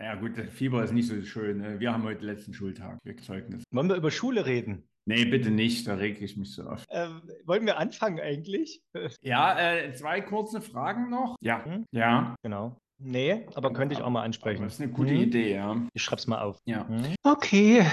Naja, gut, Fieber ist nicht so schön. Ne? Wir haben heute letzten Schultag, wir Zeugnis. Wollen wir über Schule reden? Nee, bitte nicht, da reg ich mich so oft. Ähm, wollen wir anfangen eigentlich? Ja, äh, zwei kurze Fragen noch. Ja, hm? ja. Genau. Nee, aber könnte ich auch mal ansprechen. Das ist eine gute hm? Idee, ja. Ich schreib's mal auf. Ja. Hm? Okay,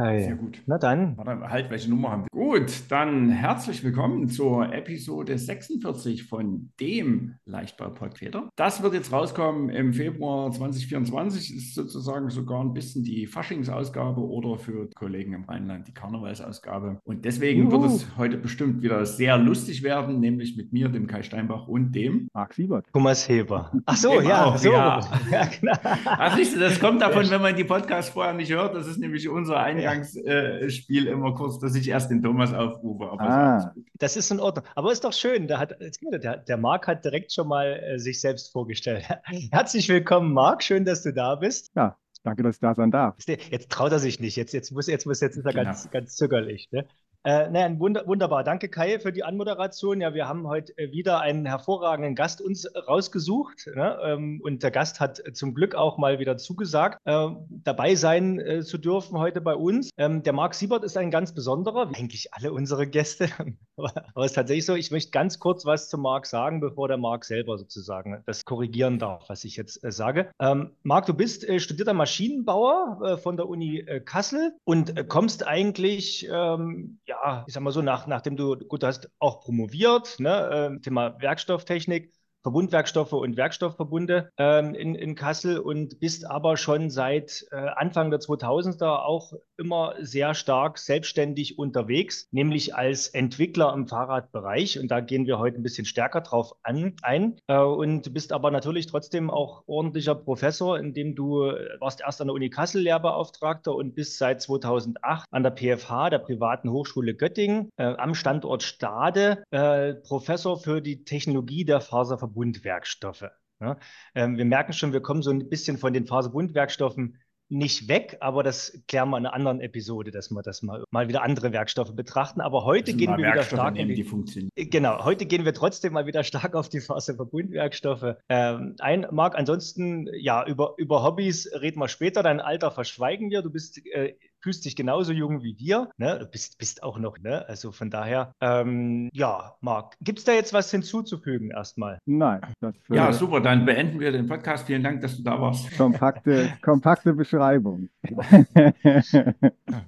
Hi. Sehr gut. Na dann. Warte, halt, welche Nummer haben wir? Gut, dann herzlich willkommen zur Episode 46 von dem Leichtbau-Podcast. Das wird jetzt rauskommen im Februar 2024. Ist sozusagen sogar ein bisschen die Faschingsausgabe oder für Kollegen im Rheinland die Karnevalsausgabe. Und deswegen Juhu. wird es heute bestimmt wieder sehr lustig werden, nämlich mit mir, dem Kai Steinbach und dem Marc Siebert. Thomas Heber. Ach so, ja, auch, so. ja. ja genau. Ach, siehst du, das kommt davon, wenn man die Podcasts vorher nicht hört. Das ist nämlich unser Eingang. Eingangsspiel äh, immer kurz, dass ich erst den Thomas aufrufe. Ah. Das ist in Ordnung. Aber ist doch schön. Der, hat, der, der Marc hat direkt schon mal äh, sich selbst vorgestellt. Herzlich willkommen, Marc. Schön, dass du da bist. Ja, danke, dass ich da sein darf. Jetzt traut er sich nicht. Jetzt, jetzt muss, jetzt muss, jetzt ist er genau. ganz, ganz zögerlich. Ne? Äh, nein, wunder, wunderbar. Danke, Kai, für die Anmoderation. Ja, wir haben heute äh, wieder einen hervorragenden Gast uns rausgesucht. Ne? Ähm, und der Gast hat zum Glück auch mal wieder zugesagt, äh, dabei sein äh, zu dürfen heute bei uns. Ähm, der Marc Siebert ist ein ganz besonderer, eigentlich alle unsere Gäste. aber, es ist tatsächlich so, ich möchte ganz kurz was zum Marc sagen, bevor der Marc selber sozusagen das korrigieren darf, was ich jetzt äh, sage. Ähm, Marc, du bist äh, studierter Maschinenbauer von der Uni Kassel und kommst eigentlich ähm, ja, ich sag mal so, nach, nachdem du, gut, du hast auch promoviert, ne, äh, Thema Werkstofftechnik, Verbundwerkstoffe und Werkstoffverbunde ähm, in, in Kassel und bist aber schon seit äh, Anfang der 2000er auch immer sehr stark selbstständig unterwegs, nämlich als Entwickler im Fahrradbereich. Und da gehen wir heute ein bisschen stärker drauf an, ein. Äh, und bist aber natürlich trotzdem auch ordentlicher Professor, indem du äh, warst erst an der Uni Kassel Lehrbeauftragter und bist seit 2008 an der PFH, der Privaten Hochschule Göttingen, äh, am Standort Stade, äh, Professor für die Technologie der Faserverbunde Faserbundwerkstoffe. Ja, ähm, wir merken schon, wir kommen so ein bisschen von den Faserbundwerkstoffen nicht weg, aber das klären wir in einer anderen Episode, dass wir das mal, mal wieder andere Werkstoffe betrachten. Aber heute gehen wir wieder stark nehmen, die. Genau, heute gehen wir trotzdem mal wieder stark auf die Faserverbundwerkstoffe ähm, ein. Marc, ansonsten, ja, über, über Hobbys reden wir später. Dein Alter verschweigen wir. Du bist äh, fühlst dich genauso jung wie wir. Ne? Du bist, bist auch noch, ne? Also von daher, ähm, ja, Marc, gibt es da jetzt was hinzuzufügen erstmal? Nein. Das, äh, ja, super, dann beenden wir den Podcast. Vielen Dank, dass du da warst. Kompakte, kompakte Beschreibung.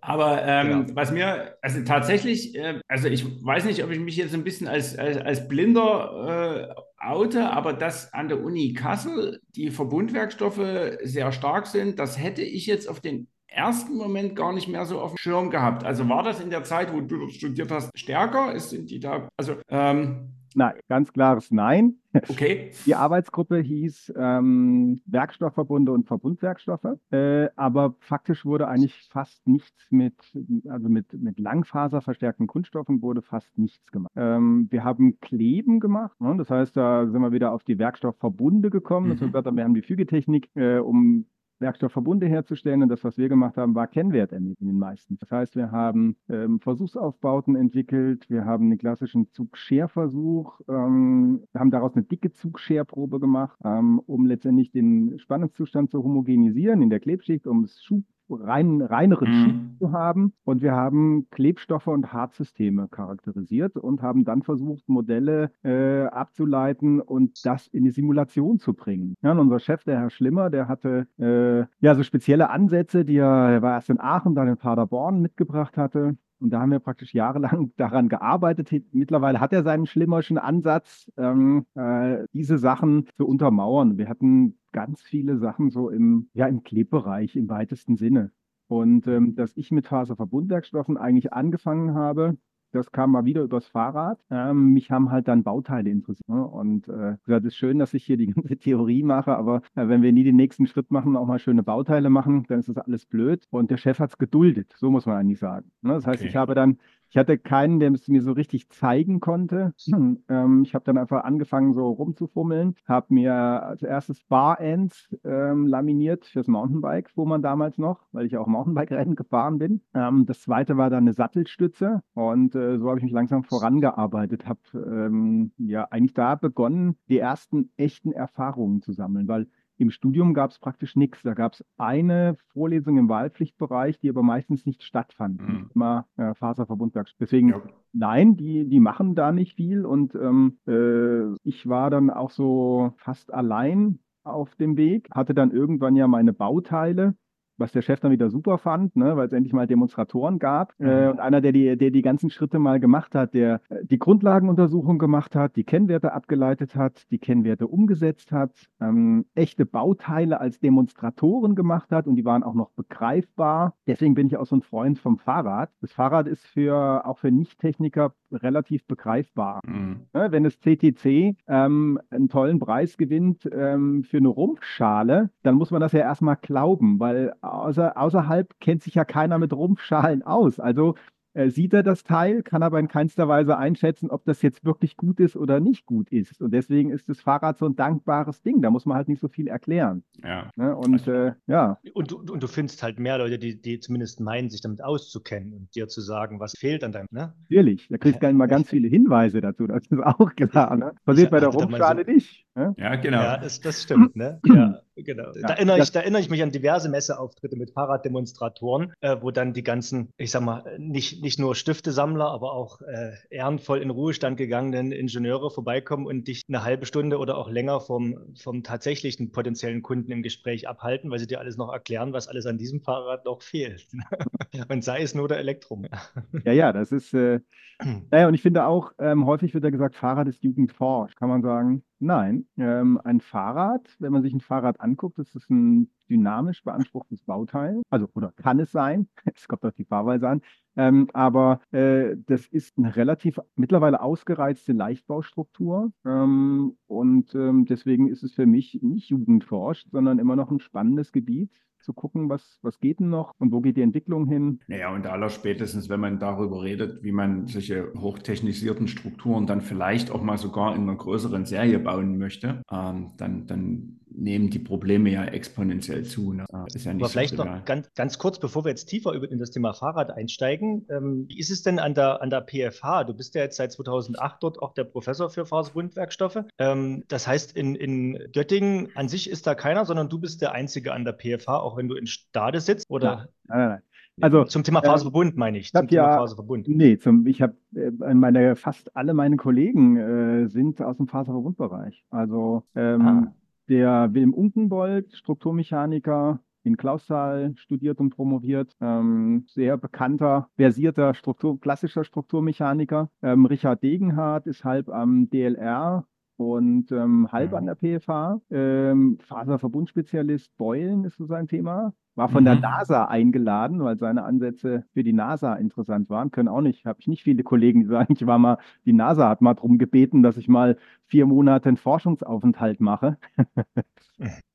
Aber ähm, genau. was mir, also tatsächlich, äh, also ich weiß nicht, ob ich mich jetzt ein bisschen als, als, als Blinder äh, oute, aber dass an der Uni Kassel die Verbundwerkstoffe sehr stark sind, das hätte ich jetzt auf den ersten Moment gar nicht mehr so auf dem Schirm gehabt. Also war das in der Zeit, wo du studiert hast, stärker? Sind die da, also ähm, Nein, ganz klares Nein. Okay. Die Arbeitsgruppe hieß ähm, Werkstoffverbunde und Verbundwerkstoffe, äh, aber faktisch wurde eigentlich fast nichts mit, also mit, mit langfaserverstärkten Kunststoffen wurde fast nichts gemacht. Ähm, wir haben Kleben gemacht, ne? das heißt, da sind wir wieder auf die Werkstoffverbunde gekommen. Mhm. Das heißt, wir haben die Fügetechnik, äh, um Werkstoffverbunde herzustellen. Und das, was wir gemacht haben, war Kennwertermittlung in den meisten. Das heißt, wir haben ähm, Versuchsaufbauten entwickelt, wir haben einen klassischen Zugscherversuch, ähm, haben daraus eine dicke Zugscherprobe gemacht, ähm, um letztendlich den Spannungszustand zu homogenisieren in der Klebschicht, um es Schub rein, reineren mhm. Schicht zu haben. Und wir haben Klebstoffe und Harzsysteme charakterisiert und haben dann versucht, Modelle äh, abzuleiten und das in die Simulation zu bringen. Ja, und unser Chef, der Herr Schlimmer, der hatte äh, ja so spezielle Ansätze, die er, er war erst in Aachen, dann in Paderborn mitgebracht hatte. Und da haben wir praktisch jahrelang daran gearbeitet. Mittlerweile hat er seinen schlimmerschen Ansatz, ähm, äh, diese Sachen zu untermauern. Wir hatten ganz viele Sachen so im, ja, im Klebbereich im weitesten Sinne. Und ähm, dass ich mit Faserverbundwerkstoffen eigentlich angefangen habe, das kam mal wieder übers Fahrrad. Ähm, mich haben halt dann Bauteile interessiert. Ne? Und äh, das ist schön, dass ich hier die ganze Theorie mache, aber äh, wenn wir nie den nächsten Schritt machen, auch mal schöne Bauteile machen, dann ist das alles blöd. Und der Chef hat es geduldet, so muss man eigentlich sagen. Ne? Das heißt, okay. ich habe dann ich hatte keinen, der es mir so richtig zeigen konnte. Ähm, ich habe dann einfach angefangen, so rumzufummeln, habe mir als erstes Bar-Ends ähm, laminiert fürs Mountainbike, wo man damals noch, weil ich auch Mountainbike-Rennen gefahren bin. Ähm, das zweite war dann eine Sattelstütze und äh, so habe ich mich langsam vorangearbeitet, habe ähm, ja eigentlich da begonnen, die ersten echten Erfahrungen zu sammeln, weil Im Studium gab es praktisch nichts. Da gab es eine Vorlesung im Wahlpflichtbereich, die aber meistens nicht stattfand. Mhm. Immer äh, Faserverbundwerk. Deswegen, Ja. nein, die, die machen da nicht viel. Und ähm, äh, ich war dann auch so fast allein auf dem Weg, hatte dann irgendwann ja meine Bauteile was der Chef dann wieder super fand, ne, weil es endlich mal Demonstratoren gab. Äh, Mhm. und einer, der die, der die ganzen Schritte mal gemacht hat, der äh, die Grundlagenuntersuchung gemacht hat, die Kennwerte abgeleitet hat, die Kennwerte umgesetzt hat, ähm, echte Bauteile als Demonstratoren gemacht hat und die waren auch noch begreifbar. Deswegen bin ich auch so ein Freund vom Fahrrad. Das Fahrrad ist für auch für Nichttechniker relativ begreifbar. Mhm. Ne, wenn das CTC ähm, einen tollen Preis gewinnt ähm, für eine Rumpfschale, dann muss man das ja erstmal glauben, weil außer, außerhalb kennt sich ja keiner mit Rumpfschalen aus. Also äh, sieht er das Teil, kann aber in keinster Weise einschätzen, ob das jetzt wirklich gut ist oder nicht gut ist. Und deswegen ist das Fahrrad so ein dankbares Ding. Da muss man halt nicht so viel erklären. Ja. Ne? Und äh, ja, Und, du- und du findest halt mehr Leute, die, die zumindest meinen, sich damit auszukennen und dir zu sagen, was fehlt an deinem, ne? natürlich. Da kriegst du immer ganz viele Hinweise dazu. Das ist auch klar. Ne? Passiert bei der mal Rumpfschale so- nicht. Ne? Ja, genau. Ja, das, das stimmt, ne? Ja, genau. Ja, da, erinnere ich, da erinnere ich mich an diverse Messeauftritte mit Fahrraddemonstratoren, äh, wo dann die ganzen, ich sag mal, nicht, nicht nur Stiftesammler, aber auch äh, ehrenvoll in Ruhestand gegangenen Ingenieure vorbeikommen und dich eine halbe Stunde oder auch länger vom, vom tatsächlichen potenziellen Kunden im Gespräch abhalten, weil sie dir alles noch erklären, was alles an diesem Fahrrad noch fehlt. und sei es nur der Elektrum. Ja, ja, das ist, äh, naja, und ich finde auch, ähm, häufig wird ja gesagt, Fahrrad ist Jugendforsch. Kann man sagen, nein. Ähm, ein Fahrrad, wenn man sich ein Fahrrad anguckt, ist ein dynamisch beanspruchtes Bauteil. Also, oder kann es sein? Es kommt auf die Fahrweise an. Ähm, aber äh, das ist eine relativ mittlerweile ausgereizte Leichtbaustruktur. Ähm, und ähm, deswegen ist es für mich nicht Jugendforsch, sondern immer noch ein spannendes Gebiet zu gucken, was, was geht denn noch und wo geht die Entwicklung hin. Naja, und allerspätestens, wenn man darüber redet, wie man solche hochtechnisierten Strukturen dann vielleicht auch mal sogar in einer größeren Serie bauen möchte, ähm, dann, dann nehmen die Probleme ja exponentiell zu. Ne? Äh, Ist ja nicht Aber so vielleicht trivial. noch ganz, ganz kurz, bevor wir jetzt tiefer über, in das Thema Fahrrad einsteigen. Ähm, wie ist es denn an der, an der PFH? Du bist ja jetzt seit 2008 dort auch der Professor für Faserbundwerkstoffe. Ähm, das heißt, in, in Göttingen an sich ist da keiner, sondern du bist der Einzige an der PFH, auch wenn du in Stade sitzt? Oder Nein, nein, nein. Also, zum Thema äh, Faserverbund meine ich. Zum Thema ja- Faserverbund. Nee, zum, ich habe äh, meine, fast alle meine Kollegen äh, sind aus dem Faserverbundbereich. Also ähm, Ah. Der Wilm Unkenbold, Strukturmechaniker in Clausthal, studiert und promoviert, ähm, sehr bekannter, versierter Struktur, klassischer Strukturmechaniker. Ähm, Richard Degenhardt ist halb am DLR und ähm, halb Mhm. an der PFH. Ähm, Faserverbundspezialist Beulen ist so sein Thema. War von der Mhm. NASA eingeladen, weil seine Ansätze für die NASA interessant waren. Können auch nicht, habe ich nicht viele Kollegen, die sagen, ich war mal, die NASA hat mal darum gebeten, dass ich mal vier Monate einen Forschungsaufenthalt mache.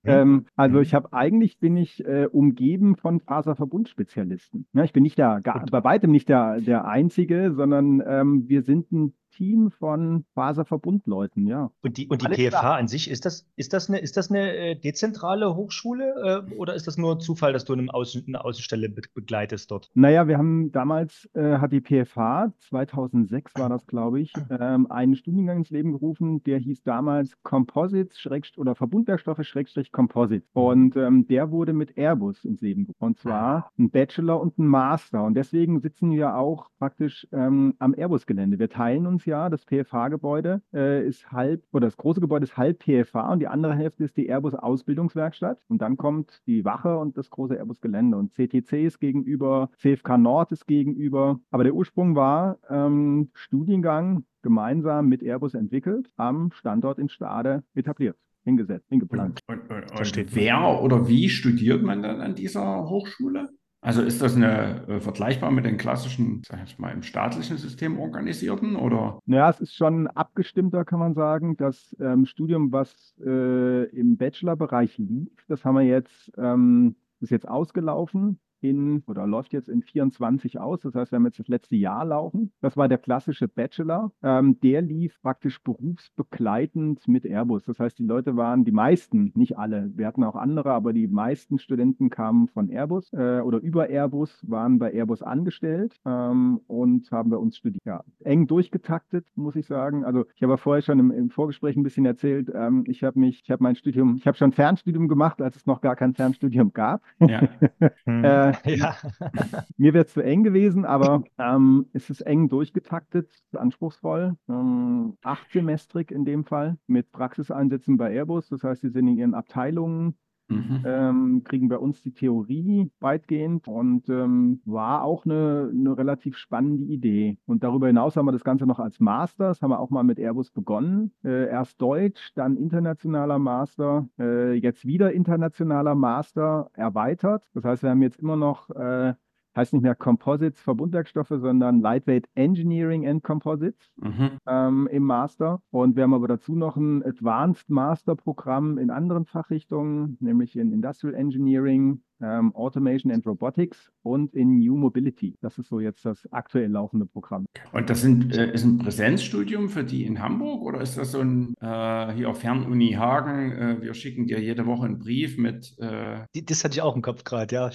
Ähm, also Mhm. ich habe eigentlich bin ich äh, umgeben von Faserverbundspezialisten. Ja, ich bin nicht der, gar, bei weitem nicht der, der Einzige, sondern ähm, wir sind ein Team von Faserverbundleuten, ja. Und die, und die Alles PFH klar. an sich, ist das, ist das eine, ist das eine äh, dezentrale Hochschule äh, oder ist das nur Zufall, dass du eine, Außen, eine Außenstelle be begleitest dort? Naja, wir haben damals, äh, hat die PFH, 2006 war das, glaube ich, ähm, einen Studiengang ins Leben gerufen, der hieß damals Composites oder Verbundwerkstoffe Schrägstrich Composites. Und ähm, der wurde mit Airbus ins Leben gerufen. Und zwar ein Bachelor und ein Master. Und deswegen sitzen wir auch praktisch ähm, am Airbus-Gelände. Wir teilen uns ja, das PFH-Gebäude äh, ist halb, oder das große Gebäude ist halb PFH und die andere Hälfte ist die Airbus-Ausbildungswerkstatt. Und dann kommt die Wache und das große Airbus-Gelände. Und CTC ist gegenüber, CFK Nord ist gegenüber. Aber der Ursprung war ähm, Studiengang gemeinsam mit Airbus entwickelt, am Standort in Stade etabliert, hingesetzt, hingeplant. Und, und, und wer oder wie studiert man dann an dieser Hochschule? Also ist das eine äh, vergleichbar mit den klassischen, sag ich mal, im staatlichen System organisierten oder? Naja, es ist schon abgestimmter, kann man sagen. Das ähm, Studium, was äh, im Bachelorbereich lief, das haben wir jetzt, ähm, ist jetzt ausgelaufen in oder läuft jetzt in 24 aus. Das heißt, wir haben jetzt das letzte Jahr laufen. Das war der klassische Bachelor. Ähm, der lief praktisch berufsbegleitend mit Airbus. Das heißt, die Leute waren, die meisten, nicht alle, wir hatten auch andere, aber die meisten Studenten kamen von Airbus äh, oder über Airbus, waren bei Airbus angestellt ähm, und haben bei uns studiert. Ja, eng durchgetaktet, muss ich sagen. Also ich habe vorher schon im, im Vorgespräch ein bisschen erzählt, ähm, ich habe mich, ich habe mein Studium, ich habe schon Fernstudium gemacht, als es noch gar kein Fernstudium gab. Ja. äh, ja. mir wäre es zu eng gewesen, aber ähm, es ist eng durchgetaktet, anspruchsvoll. Ähm, achtsemestrig in dem Fall mit Praxiseinsätzen bei Airbus. Das heißt, sie sind in ihren Abteilungen Mhm. Ähm, kriegen bei uns die Theorie weitgehend und ähm, war auch eine, eine, relativ spannende Idee. Und darüber hinaus haben wir das Ganze noch als Master, das haben wir auch mal mit Airbus begonnen. Äh, erst Deutsch, dann internationaler Master, äh, jetzt wieder internationaler Master erweitert. Das heißt, wir haben jetzt immer noch äh, heißt nicht mehr Composites Verbundwerkstoffe, sondern Lightweight Engineering and Composites mhm. ähm, im Master. Und wir haben aber dazu noch ein Advanced Master Programm in anderen Fachrichtungen, nämlich in Industrial Engineering, ähm, Automation and Robotics und in New Mobility. Das ist so jetzt das aktuell laufende Programm. Und das sind, äh, ist ein Präsenzstudium für die in Hamburg oder ist das so ein äh, hier auf Fernuni Hagen? Äh, wir schicken dir jede Woche einen Brief mit. Äh das hatte ich auch im Kopf gerade, ja.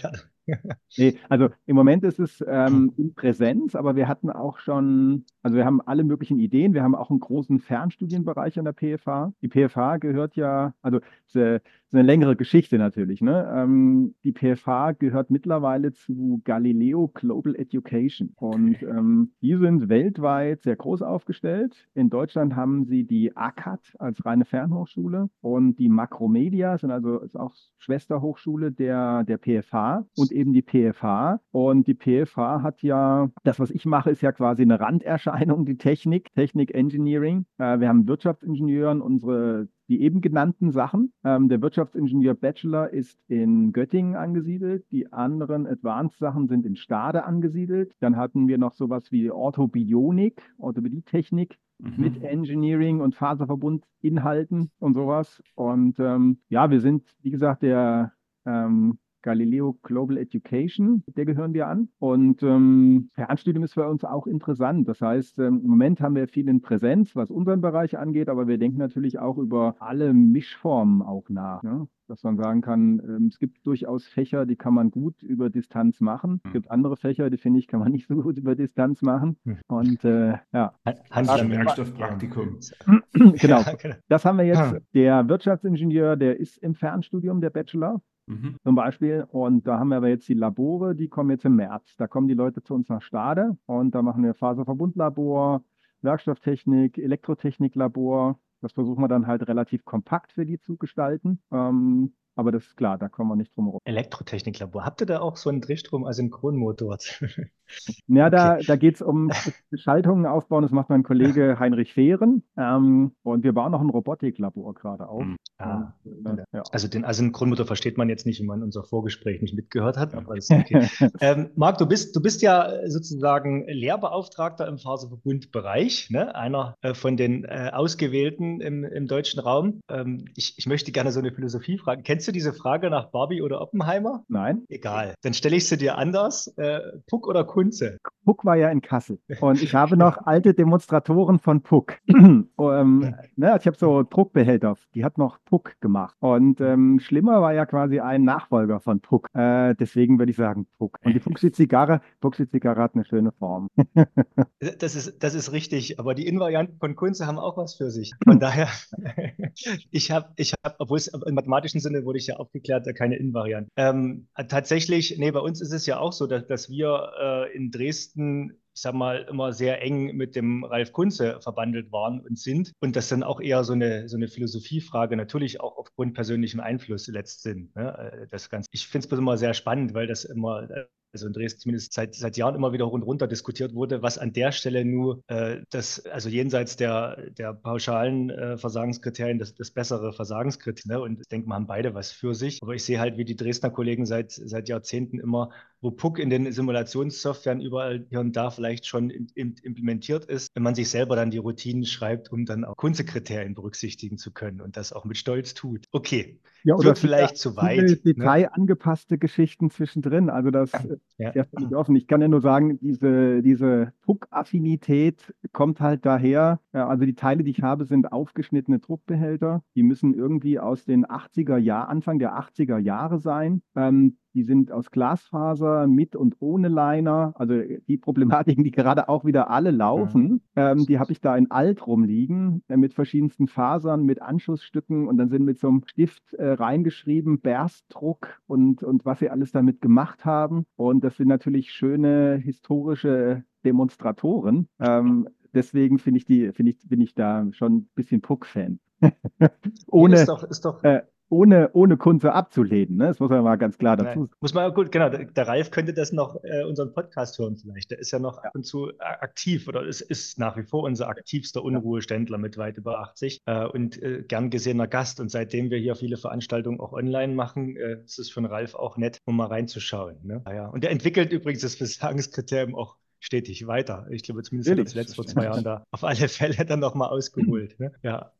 nee, also im Moment ist es ähm, in Präsenz, aber wir hatten auch schon, also wir haben alle möglichen Ideen. Wir haben auch einen großen Fernstudienbereich an der PFH. Die PFH gehört ja, also es ist eine längere Geschichte natürlich. Ne? Ähm, die PFH gehört mittlerweile zu Galileo Global Education und ähm, die sind weltweit sehr groß aufgestellt. In Deutschland haben sie die ACAT als reine Fernhochschule und die Macromedia sind also ist auch Schwesterhochschule der, der PFH und eben die PFH. Und die PFH hat ja, das, was ich mache, ist ja quasi eine Randerscheinung, die Technik, Technik Engineering. Äh, wir haben Wirtschaftsingenieuren, unsere die eben genannten Sachen. Ähm, der Wirtschaftsingenieur Bachelor ist in Göttingen angesiedelt. Die anderen Advanced-Sachen sind in Stade angesiedelt. Dann hatten wir noch sowas wie Orthobionik, Orthopädietechnik mhm. mit Engineering und Faserverbundinhalten und sowas. Und ähm, ja, wir sind, wie gesagt, der ähm, Galileo Global Education, der gehören wir an. Und ähm, Fernstudium ist für uns auch interessant. Das heißt, ähm, im Moment haben wir viel in Präsenz, was unseren Bereich angeht, aber wir denken natürlich auch über alle Mischformen auch nach. Ne? Dass man sagen kann, ähm, es gibt durchaus Fächer, die kann man gut über Distanz machen. Es hm. gibt andere Fächer, die finde ich, kann man nicht so gut über Distanz machen. Hm. Und äh, ja. Handwerkstoffpraktikum. genau. genau. Das haben wir jetzt. Der Wirtschaftsingenieur, der ist im Fernstudium, der Bachelor. Mhm. Zum Beispiel. Und da haben wir aber jetzt die Labore, die kommen jetzt im März. Da kommen die Leute zu uns nach Stade und da machen wir Faserverbundlabor, Werkstofftechnik, Elektrotechniklabor. Das versuchen wir dann halt relativ kompakt für die zu gestalten. Ähm, aber das ist klar, da kommen wir nicht drum herum. Elektrotechniklabor. Habt ihr da auch so einen Drehstrom-Asynchronmotor? ja, da, okay. da geht es um Schaltungen aufbauen. Das macht mein Kollege Heinrich Fehren. Ähm, und wir bauen noch ein Robotiklabor gerade auf. Ah, und, äh, ja. Also den Asynchronmotor versteht man jetzt nicht, wenn man unser Vorgespräch nicht mitgehört hat, aber ist okay. ähm, Marc, du bist, du bist ja sozusagen Lehrbeauftragter im Faserverbundbereich, ne? einer äh, von den äh, Ausgewählten im, im deutschen Raum. Ähm, ich, ich möchte gerne so eine Philosophie fragen. Kennst Kennst du diese Frage nach Barbie oder Oppenheimer? Nein. Egal. Dann stelle ich sie dir anders. Äh, Puck oder Kunze? Puck war ja in Kassel. Und ich habe noch alte Demonstratoren von Puck. ähm, ne, ich habe so Druckbehälter, die hat noch Puck gemacht. Und ähm, schlimmer war ja quasi ein Nachfolger von Puck. Äh, deswegen würde ich sagen Puck. Und die Puxi-Zigarre, Puxi-Zigarre hat eine schöne Form. das, ist, das ist richtig. Aber die Invarianten von Kunze haben auch was für sich. Von daher, ich habe, ich hab, obwohl es im mathematischen Sinne, wurde ich ja aufgeklärt, keine Invariant. Ähm, tatsächlich, nee, bei uns ist es ja auch so, dass, dass wir äh, in Dresden ich sag mal, immer sehr eng mit dem Ralf Kunze verbandelt waren und sind. Und das dann auch eher so eine, so eine Philosophiefrage, natürlich auch aufgrund persönlichem Einfluss letzt sind. Ne? Äh, das Ganze. Ich finde es immer sehr spannend, weil das immer, also in Dresden zumindest seit, seit Jahren immer wieder hoch und runter diskutiert wurde, was an der Stelle nur äh, das, also jenseits der, der pauschalen äh, Versagenskriterien, das, das bessere Versagenskriterium. Ne? Und ich denke, wir haben beide was für sich. Aber ich sehe halt, wie die Dresdner Kollegen seit, seit Jahrzehnten immer wo Puck in den Simulationssoftwaren überall hier und da vielleicht schon in, in, implementiert ist, wenn man sich selber dann die Routinen schreibt, um dann auch Kundenkriterien berücksichtigen zu können und das auch mit Stolz tut. Okay, ja, oder vielleicht zu weit. Ne? Detail angepasste Geschichten zwischendrin. Also das ja. Ja offen. Ich kann ja nur sagen, diese, diese Puck-Affinität kommt halt daher. Also die Teile, die ich habe, sind aufgeschnittene Druckbehälter. Die müssen irgendwie aus den 80er Jahren, Anfang der 80er Jahre sein. Ähm, die sind aus Glasfaser mit und ohne Liner. Also die Problematiken, die gerade auch wieder alle laufen, ja. ähm, die habe ich da in alt rumliegen äh, mit verschiedensten Fasern, mit Anschlussstücken und dann sind mit so einem Stift äh, reingeschrieben, Berstdruck und, und was sie alles damit gemacht haben. Und das sind natürlich schöne historische Demonstratoren. Ähm, deswegen finde ich die, finde ich, bin ich da schon ein bisschen Puck-Fan. Ohne, ist doch, ist doch, äh, ohne, ohne Kunze abzulehnen. Ne? Das muss man mal ganz klar dazu sagen. Muss man gut, genau. Der, der Ralf könnte das noch äh, unseren Podcast hören vielleicht. Der ist ja noch ja. ab und zu äh, aktiv oder ist, ist nach wie vor unser aktivster Unruheständler mit weit über 80 äh, und äh, gern gesehener Gast. Und seitdem wir hier viele Veranstaltungen auch online machen, äh, ist es für den Ralf auch nett, um mal reinzuschauen. Ne? Ja, Und er entwickelt übrigens das Versagenskriterium auch stetig weiter. Ich glaube, zumindest hat er zuletzt vor zwei Jahren da auf alle Fälle dann nochmal ausgeholt. Ne? Ja,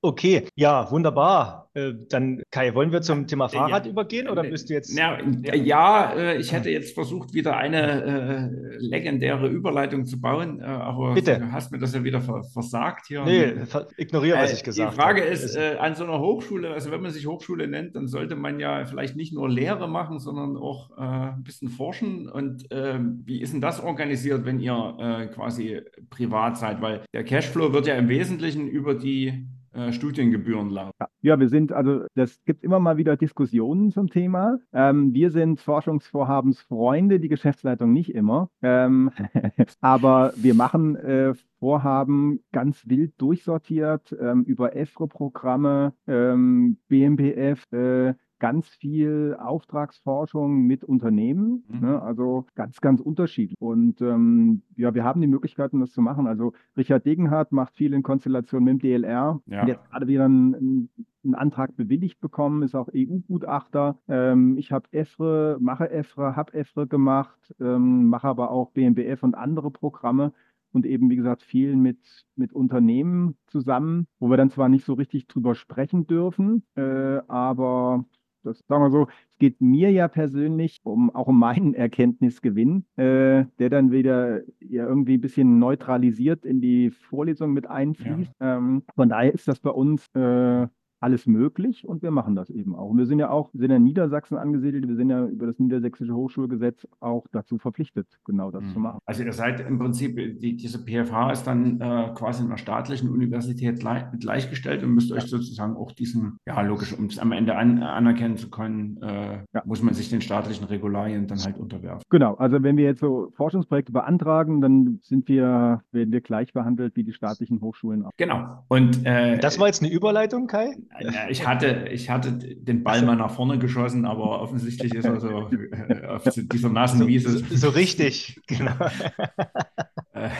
Okay, ja, wunderbar. Äh, dann, Kai, wollen wir zum Thema Fahrrad ja, übergehen oder bist du jetzt? Ja, ja äh, ich hätte jetzt versucht, wieder eine äh, legendäre Überleitung zu bauen, äh, aber Bitte. du hast mir das ja wieder versagt hier. Nee, ignoriere, was ich gesagt habe. Die Frage habe. ist, äh, an so einer Hochschule, also wenn man sich Hochschule nennt, dann sollte man ja vielleicht nicht nur Lehre machen, sondern auch äh, ein bisschen forschen. Und ähm, wie ist denn das organisiert, wenn ihr quasi privat seid? Weil der Cashflow wird ja im Wesentlichen über die äh, Studiengebühren laufen. Ja, wir sind, also das gibt immer mal wieder Diskussionen zum Thema. Ähm, wir sind Forschungsvorhabensfreunde, die Geschäftsleitung nicht immer. Ähm, aber wir machen äh, Vorhaben ganz wild durchsortiert ähm, über EFRE-Programme, ähm, BMBF, äh, ganz viel Auftragsforschung mit Unternehmen, mhm. ne, also ganz, ganz unterschiedlich. Und ähm, ja, wir haben die Möglichkeiten, das zu machen. Also Richard Degenhardt macht viel in Konstellation mit dem DLR. Ja. Jetzt gerade wieder einen, einen Antrag bewilligt bekommen, ist auch EU-Gutachter. Ähm, ich habe EFRE, mache EFRE, habe EFRE gemacht, ähm, mache aber auch BMBF und andere Programme und eben, wie gesagt, viel mit, mit Unternehmen zusammen, wo wir dann zwar nicht so richtig drüber sprechen dürfen, äh, aber das sagen wir so, es geht mir ja persönlich um auch um meinen Erkenntnisgewinn, äh, der dann wieder ja irgendwie ein bisschen neutralisiert in die Vorlesung mit einfließt. Ja. Ähm, von daher ist das bei uns äh, alles möglich und wir machen das eben auch. Und wir sind ja auch, wir sind ja in Niedersachsen angesiedelt, wir sind ja über das Niedersächsische Hochschulgesetz auch dazu verpflichtet, genau das mhm. zu machen. Also ihr seid im Prinzip, die, diese PFH ist dann äh, quasi einer staatlichen Universität gleichgestellt und müsst euch sozusagen auch diesen, ja logisch, um es am Ende an, anerkennen zu können, äh, ja. muss man sich den staatlichen Regularien dann halt unterwerfen. Genau, also wenn wir jetzt so Forschungsprojekte beantragen, dann sind wir, werden wir gleich behandelt wie die staatlichen Hochschulen auch. Genau. Und äh, das war jetzt eine Überleitung, Kai? Ich hatte, ich hatte den Ball mal nach vorne geschossen, aber offensichtlich ist er so äh, auf dieser Nasenwiese. So, so richtig, genau. Äh,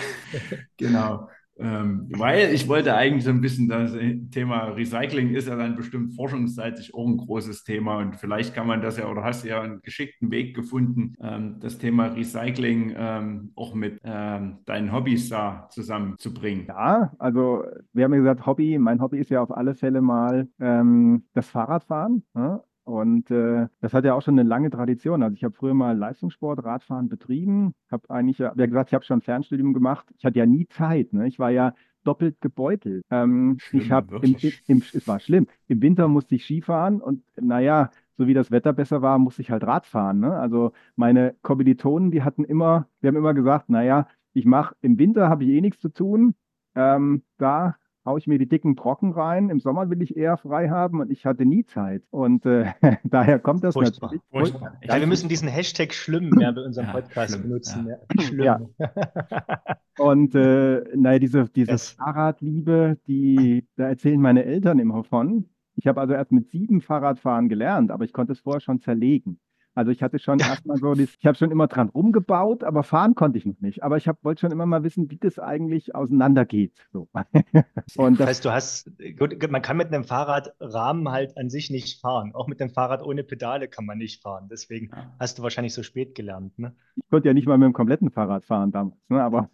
genau. Ähm, weil ich wollte eigentlich so ein bisschen das Thema Recycling ist ja dann bestimmt forschungsseitig auch ein großes Thema und vielleicht kann man das ja oder hast ja einen geschickten Weg gefunden, ähm, das Thema Recycling ähm, auch mit ähm, deinen Hobbys da zusammenzubringen. Ja, also wir haben ja gesagt, Hobby, mein Hobby ist ja auf alle Fälle mal ähm, das Fahrradfahren. Ja? Und äh, das hat ja auch schon eine lange Tradition. Also ich habe früher mal Leistungssport, Radfahren betrieben, habe eigentlich, ja, wie gesagt, ich habe schon Fernstudium gemacht. Ich hatte ja nie Zeit. Ne? Ich war ja doppelt gebeutelt. Ähm, schlimm, ich habe im, im, es war schlimm. Im Winter musste ich Skifahren und naja, so wie das Wetter besser war, musste ich halt Radfahren. Ne? Also meine Kommilitonen, die hatten immer, wir haben immer gesagt, naja, ich mache im Winter habe ich eh nichts zu tun. Ähm, da haue ich mir die dicken Brocken rein. Im Sommer will ich eher frei haben und ich hatte nie Zeit. Und äh, daher kommt das Furchtbar. natürlich. Furchtbar. Ja, wir müssen diesen Hashtag schlimm mehr bei unserem Podcast schlimm, benutzen. Ja. Schlimm. Ja. Und äh, naja, diese, diese Fahrradliebe, die, da erzählen meine Eltern immer von. Ich habe also erst mit sieben Fahrradfahren gelernt, aber ich konnte es vorher schon zerlegen. Also ich hatte schon erstmal so, ich habe schon immer dran rumgebaut, aber fahren konnte ich noch nicht. Aber ich wollte schon immer mal wissen, wie das eigentlich auseinandergeht. So. Und das heißt, du hast, gut, man kann mit einem Fahrradrahmen halt an sich nicht fahren. Auch mit einem Fahrrad ohne Pedale kann man nicht fahren. Deswegen hast du wahrscheinlich so spät gelernt. Ne? Ich konnte ja nicht mal mit dem kompletten Fahrrad fahren damals. Ne? Aber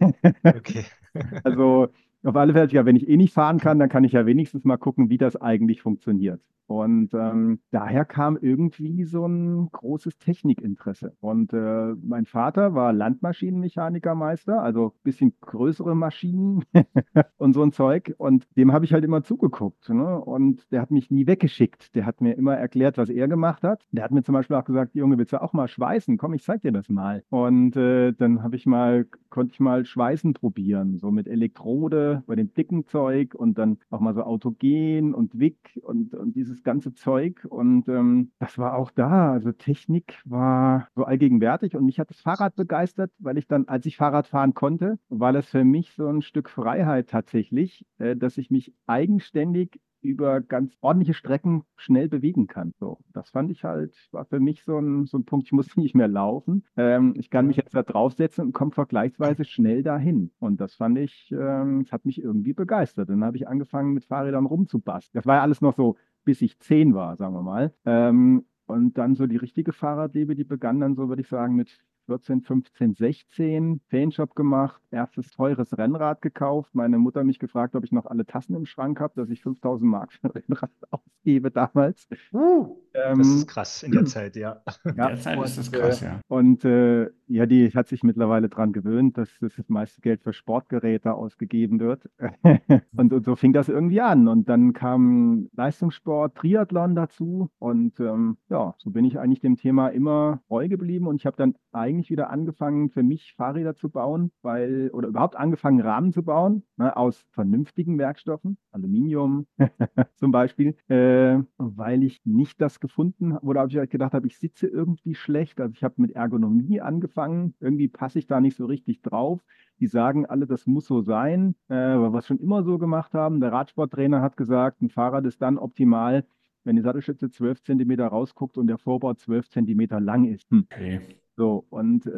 okay. also auf alle Fälle, ja, wenn ich eh nicht fahren kann, dann kann ich ja wenigstens mal gucken, wie das eigentlich funktioniert. Und ähm, daher kam irgendwie so ein großes Technikinteresse. Und äh, mein Vater war Landmaschinenmechanikermeister, also ein bisschen größere Maschinen und so ein Zeug. Und dem habe ich halt immer zugeguckt. Ne? Und der hat mich nie weggeschickt. Der hat mir immer erklärt, was er gemacht hat. Der hat mir zum Beispiel auch gesagt, Junge, willst du auch mal schweißen? Komm, ich zeig dir das mal. Und äh, dann habe ich mal, konnte ich mal Schweißen probieren, so mit Elektrode bei dem dicken Zeug und dann auch mal so Autogen und Wick und, und dieses ganze Zeug. Und ähm, das war auch da. Also Technik war so allgegenwärtig und mich hat das Fahrrad begeistert, weil ich dann, als ich Fahrrad fahren konnte, war das für mich so ein Stück Freiheit tatsächlich, äh, dass ich mich eigenständig über ganz ordentliche Strecken schnell bewegen kann. So, das fand ich halt, war für mich so ein, so ein Punkt, ich muss nicht mehr laufen. Ähm, ich kann mich jetzt da draufsetzen und komme vergleichsweise schnell dahin. Und das fand ich, ähm, das hat mich irgendwie begeistert. Dann habe ich angefangen, mit Fahrrädern rumzubasteln. Das war ja alles noch so bis ich zehn war, sagen wir mal. Ähm, und dann so die richtige Fahrradliebe, die begann dann so, würde ich sagen, mit 14, 15, 16 Fanshop gemacht, erstes teures Rennrad gekauft. Meine Mutter mich gefragt, ob ich noch alle Tassen im Schrank habe, dass ich 5000 Mark für ein Rennrad ausgebe damals. Uh, ähm, das ist krass in der Zeit, ja. In der Zeit ist das krass, ja. Und äh, ja, die hat sich mittlerweile daran gewöhnt, dass das meiste Geld für Sportgeräte ausgegeben wird. und, und, so fing das irgendwie an. Und dann kam Leistungssport, Triathlon dazu. Und ähm, ja, so bin ich eigentlich dem Thema immer treu geblieben. Und ich habe dann eigentlich eigentlich wieder angefangen, für mich Fahrräder zu bauen, weil, oder überhaupt angefangen, Rahmen zu bauen, ne, aus vernünftigen Werkstoffen, Aluminium zum Beispiel, äh, weil ich nicht das gefunden habe, oder habe ich halt gedacht habe, ich sitze irgendwie schlecht. Also ich habe mit Ergonomie angefangen, irgendwie passe ich da nicht so richtig drauf. Die sagen alle, das muss so sein, äh, weil wir es schon immer so gemacht haben. Der Radsporttrainer hat gesagt, ein Fahrrad ist dann optimal, wenn die Sattelstütze 12 cm rausguckt und der Vorbau 12 cm lang ist. Hm. Okay. So, und äh,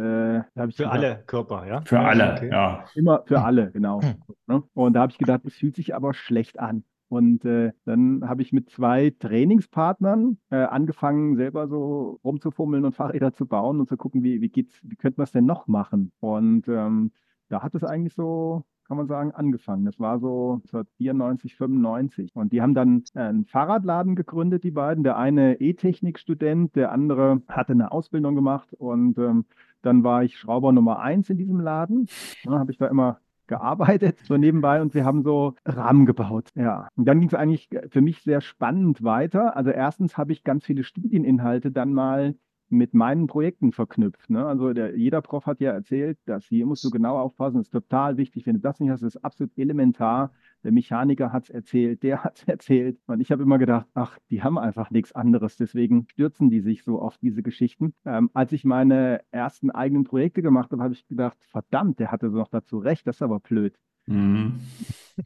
da habe ich Für gedacht, alle Körper, ja? Für alle, okay. ja. Immer für alle, genau. Hm. Ne? Und da habe ich gedacht, es fühlt sich aber schlecht an. Und äh, dann habe ich mit zwei Trainingspartnern äh, angefangen, selber so rumzufummeln und Fahrräder zu bauen und zu gucken, wie, wie geht's, wie könnte man es denn noch machen? Und ähm, da hat es eigentlich so kann man sagen, angefangen. Das war so 1994, 95. Und die haben dann einen Fahrradladen gegründet, die beiden. Der eine E-Technik-Student, der andere hatte eine Ausbildung gemacht. Und ähm, dann war ich Schrauber Nummer eins in diesem Laden. Dann habe ich da immer gearbeitet, so nebenbei und wir haben so Rahmen gebaut. Ja. Und dann ging es eigentlich für mich sehr spannend weiter. Also erstens habe ich ganz viele Studieninhalte dann mal mit meinen Projekten verknüpft. Ne? Also der, jeder Prof hat ja erzählt, dass hier musst du genau aufpassen, das ist total wichtig. Wenn du das nicht hast, ist absolut elementar. Der Mechaniker hat es erzählt, der hat es erzählt. Und ich habe immer gedacht, ach, die haben einfach nichts anderes. Deswegen stürzen die sich so auf diese Geschichten. Ähm, als ich meine ersten eigenen Projekte gemacht habe, habe ich gedacht, verdammt, der hatte noch dazu recht, das ist aber blöd. Mhm.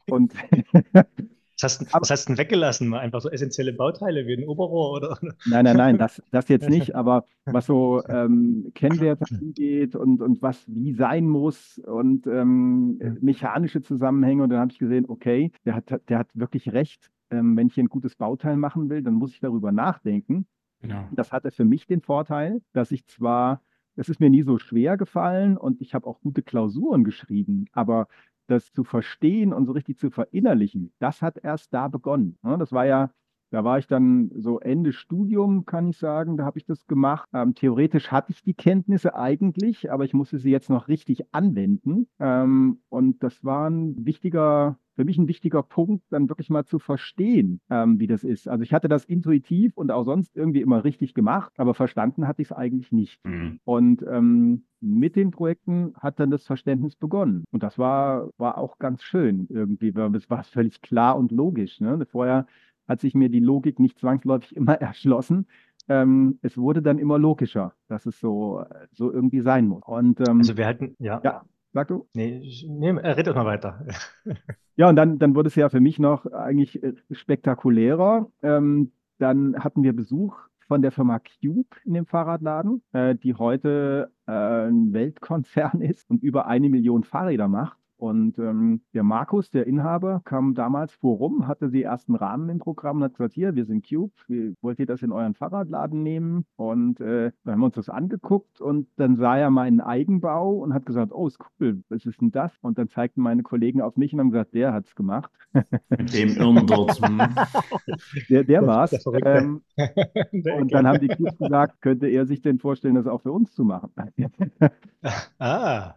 Und Was hast, was hast du denn weggelassen? Einfach so essentielle Bauteile wie ein Oberrohr oder? Nein, nein, nein, das, das jetzt nicht, aber was so ähm, Kennwerte angeht und, und was wie sein muss und ähm, mechanische Zusammenhänge. Und dann habe ich gesehen, okay, der hat, der hat wirklich recht. Ähm, wenn ich ein gutes Bauteil machen will, dann muss ich darüber nachdenken. Genau. Das hatte für mich den Vorteil, dass ich zwar es ist mir nie so schwer gefallen und ich habe auch gute Klausuren geschrieben, aber das zu verstehen und so richtig zu verinnerlichen, das hat erst da begonnen. Ne? Das war ja, da war ich dann so Ende Studium, kann ich sagen, da habe ich das gemacht. Ähm, theoretisch hatte ich die Kenntnisse eigentlich, aber ich musste sie jetzt noch richtig anwenden. Ähm, und das war ein wichtiger für mich ein wichtiger Punkt, dann wirklich mal zu verstehen, ähm, wie das ist. Also ich hatte das intuitiv und auch sonst irgendwie immer richtig gemacht, aber verstanden hatte ich es eigentlich nicht. Mhm. Und ähm, mit den Projekten hat dann das Verständnis begonnen. Und das war, war auch ganz schön irgendwie, weil es war völlig klar und logisch. Ne? Vorher hat sich mir die Logik nicht zwangsläufig immer erschlossen. Ähm, es wurde dann immer logischer, dass es so, so irgendwie sein muss. Und, ähm, also wir hatten, ja. ja Sag du? Nee, nee red doch mal weiter. ja, und dann, dann wurde es ja für mich noch eigentlich äh, spektakulärer. Ähm, dann hatten wir Besuch von der Firma Cube in dem Fahrradladen, äh, die heute äh, ein Weltkonzern ist und über eine Million Fahrräder macht. Und ähm, der Markus, der Inhaber, kam damals vor rum, hatte die ersten Rahmen im Programm und hat gesagt, hier, wir sind Cube, wie, wollt ihr das in euren Fahrradladen nehmen? Und äh, dann haben wir uns das angeguckt und dann sah er meinen Eigenbau und hat gesagt, oh, ist cool, was ist denn das? Und dann zeigten meine Kollegen auf mich und haben gesagt, der hat es gemacht. Mit dem Irren dort. Hm. der der war es. Ähm, und dann haben die Cubes gesagt, könnte er sich denn vorstellen, das auch für uns zu machen? ah.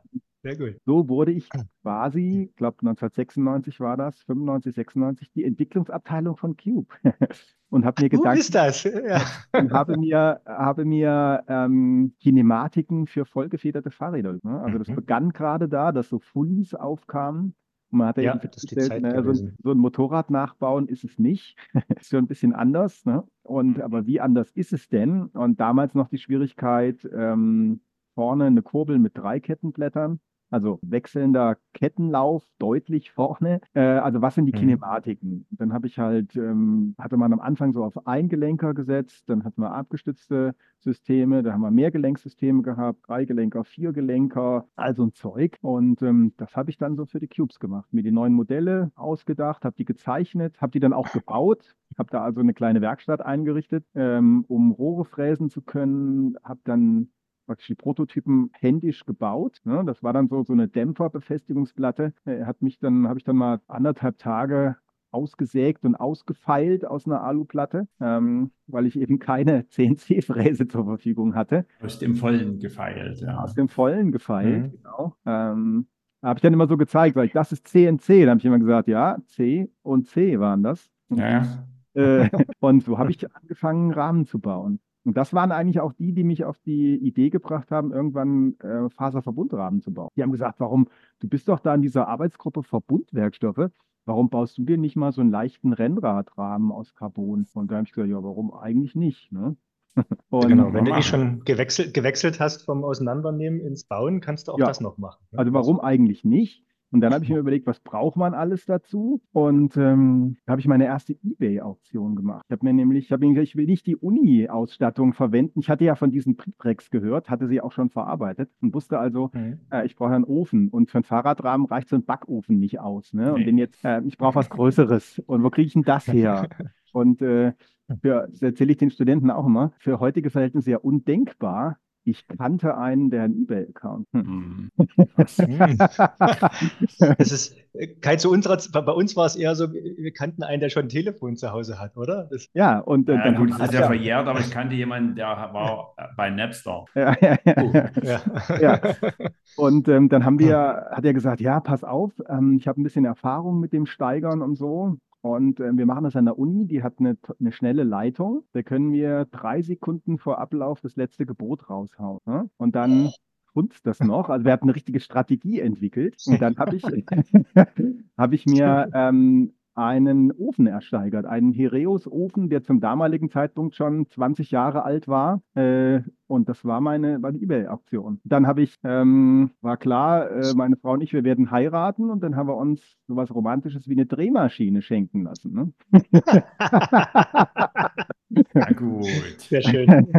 Sehr gut. So wurde ich quasi, ich glaube 1996 war das, 95, 96, die Entwicklungsabteilung von Cube. und habe mir Gedanken. ist das? Ja. Und habe mir, habe mir ähm, Kinematiken für vollgefederte Fahrräder. Ne? Also das mhm. begann gerade da, dass so Fullies aufkamen. Und man hat ja, festgestellt, ne, so, ein, so, ein Motorrad nachbauen ist es nicht. ist schon ein bisschen anders. Ne? Und mhm. aber wie anders ist es denn? Und damals noch die Schwierigkeit, ähm, vorne eine Kurbel mit drei Kettenblättern also wechselnder Kettenlauf deutlich vorne. Äh, also was sind die mhm. Kinematiken? Dann habe ich halt, ähm, hatte man am Anfang so auf Eingelenker gesetzt, dann hatten wir abgestützte Systeme, da haben wir Mehrgelenksysteme gehabt, Dreigelenker, Viergelenker, also ein Zeug. Und ähm, das habe ich dann so für die Cubes gemacht, mir die neuen Modelle ausgedacht, habe die gezeichnet, habe die dann auch gebaut, habe da also eine kleine Werkstatt eingerichtet, ähm, um Rohre fräsen zu können, habe dann praktisch die Prototypen händisch gebaut. Ne? Das war dann so, so eine Dämpferbefestigungsplatte. Er äh, hat mich dann, habe ich dann mal anderthalb Tage ausgesägt und ausgefeilt aus einer Aluplatte, ähm, weil ich eben keine CNC-Fräse zur Verfügung hatte. Aus dem Vollen gefeilt, ja. Aus dem Vollen gefeilt, mhm. genau. Ähm, habe ich dann immer so gezeigt, weil ich, das ist CNC. Da habe ich immer gesagt, ja, C und C waren das. Ja. Äh, und so habe ich angefangen, Rahmen zu bauen. Und das waren eigentlich auch die, die mich auf die Idee gebracht haben, irgendwann äh, Faserverbundrahmen zu bauen. Die haben gesagt, warum, du bist doch da in dieser Arbeitsgruppe Verbundwerkstoffe, warum baust du dir nicht mal so einen leichten Rennradrahmen aus Carbon? Und da habe ich gesagt, ja, warum eigentlich nicht? Ne? Und genau, wenn du eh schon gewechselt, gewechselt hast vom Auseinandernehmen ins Bauen, kannst du auch ja. das noch machen. Ne? Also warum eigentlich nicht? Und dann habe ich mir überlegt, was braucht man alles dazu? Und ähm, da habe ich meine erste Ebay-Auktion gemacht. Ich habe mir nämlich, ich mir gesagt, ich will nicht die Uni-Ausstattung verwenden. Ich hatte ja von diesen Priprex gehört, hatte sie auch schon verarbeitet und wusste also, mhm. äh, ich brauche einen Ofen. Und für einen Fahrradrahmen reicht so ein Backofen nicht aus. Ne? Und nee. den jetzt, äh, ich brauche was Größeres. Und wo kriege ich denn das her? Und äh, für, das erzähle ich den Studenten auch immer, für heutige Verhältnisse ja undenkbar, ich kannte einen, der einen eBay-Account. Hm. das ist kein zu unserer, bei uns war es eher so, wir kannten einen, der schon ein Telefon zu Hause hat, oder? Das ja, und äh, ja, dann gut, das ist ja, verjährt, aber ich kannte jemanden, der war bei Napster. Ja, ja, ja. Oh. ja. ja. Und ähm, dann haben wir, hat er gesagt, ja, pass auf, ähm, ich habe ein bisschen Erfahrung mit dem Steigern und so. Und äh, wir machen das an der Uni, die hat eine, eine, schnelle Leitung. Da können wir drei Sekunden vor Ablauf das letzte Gebot raushauen. Ne? Und dann funzt das noch. Also wir hatten eine richtige Strategie entwickelt. Und dann habe ich, hab ich mir ähm, einen Ofen ersteigert, einen Hereus-Ofen, der zum damaligen Zeitpunkt schon 20 Jahre alt war. Äh, und das war meine, meine Ebay-Aktion. Dann habe ich, ähm, war klar, äh, meine Frau und ich, wir werden heiraten und dann haben wir uns sowas Romantisches wie eine Drehmaschine schenken lassen. Ne? Na gut. Sehr schön.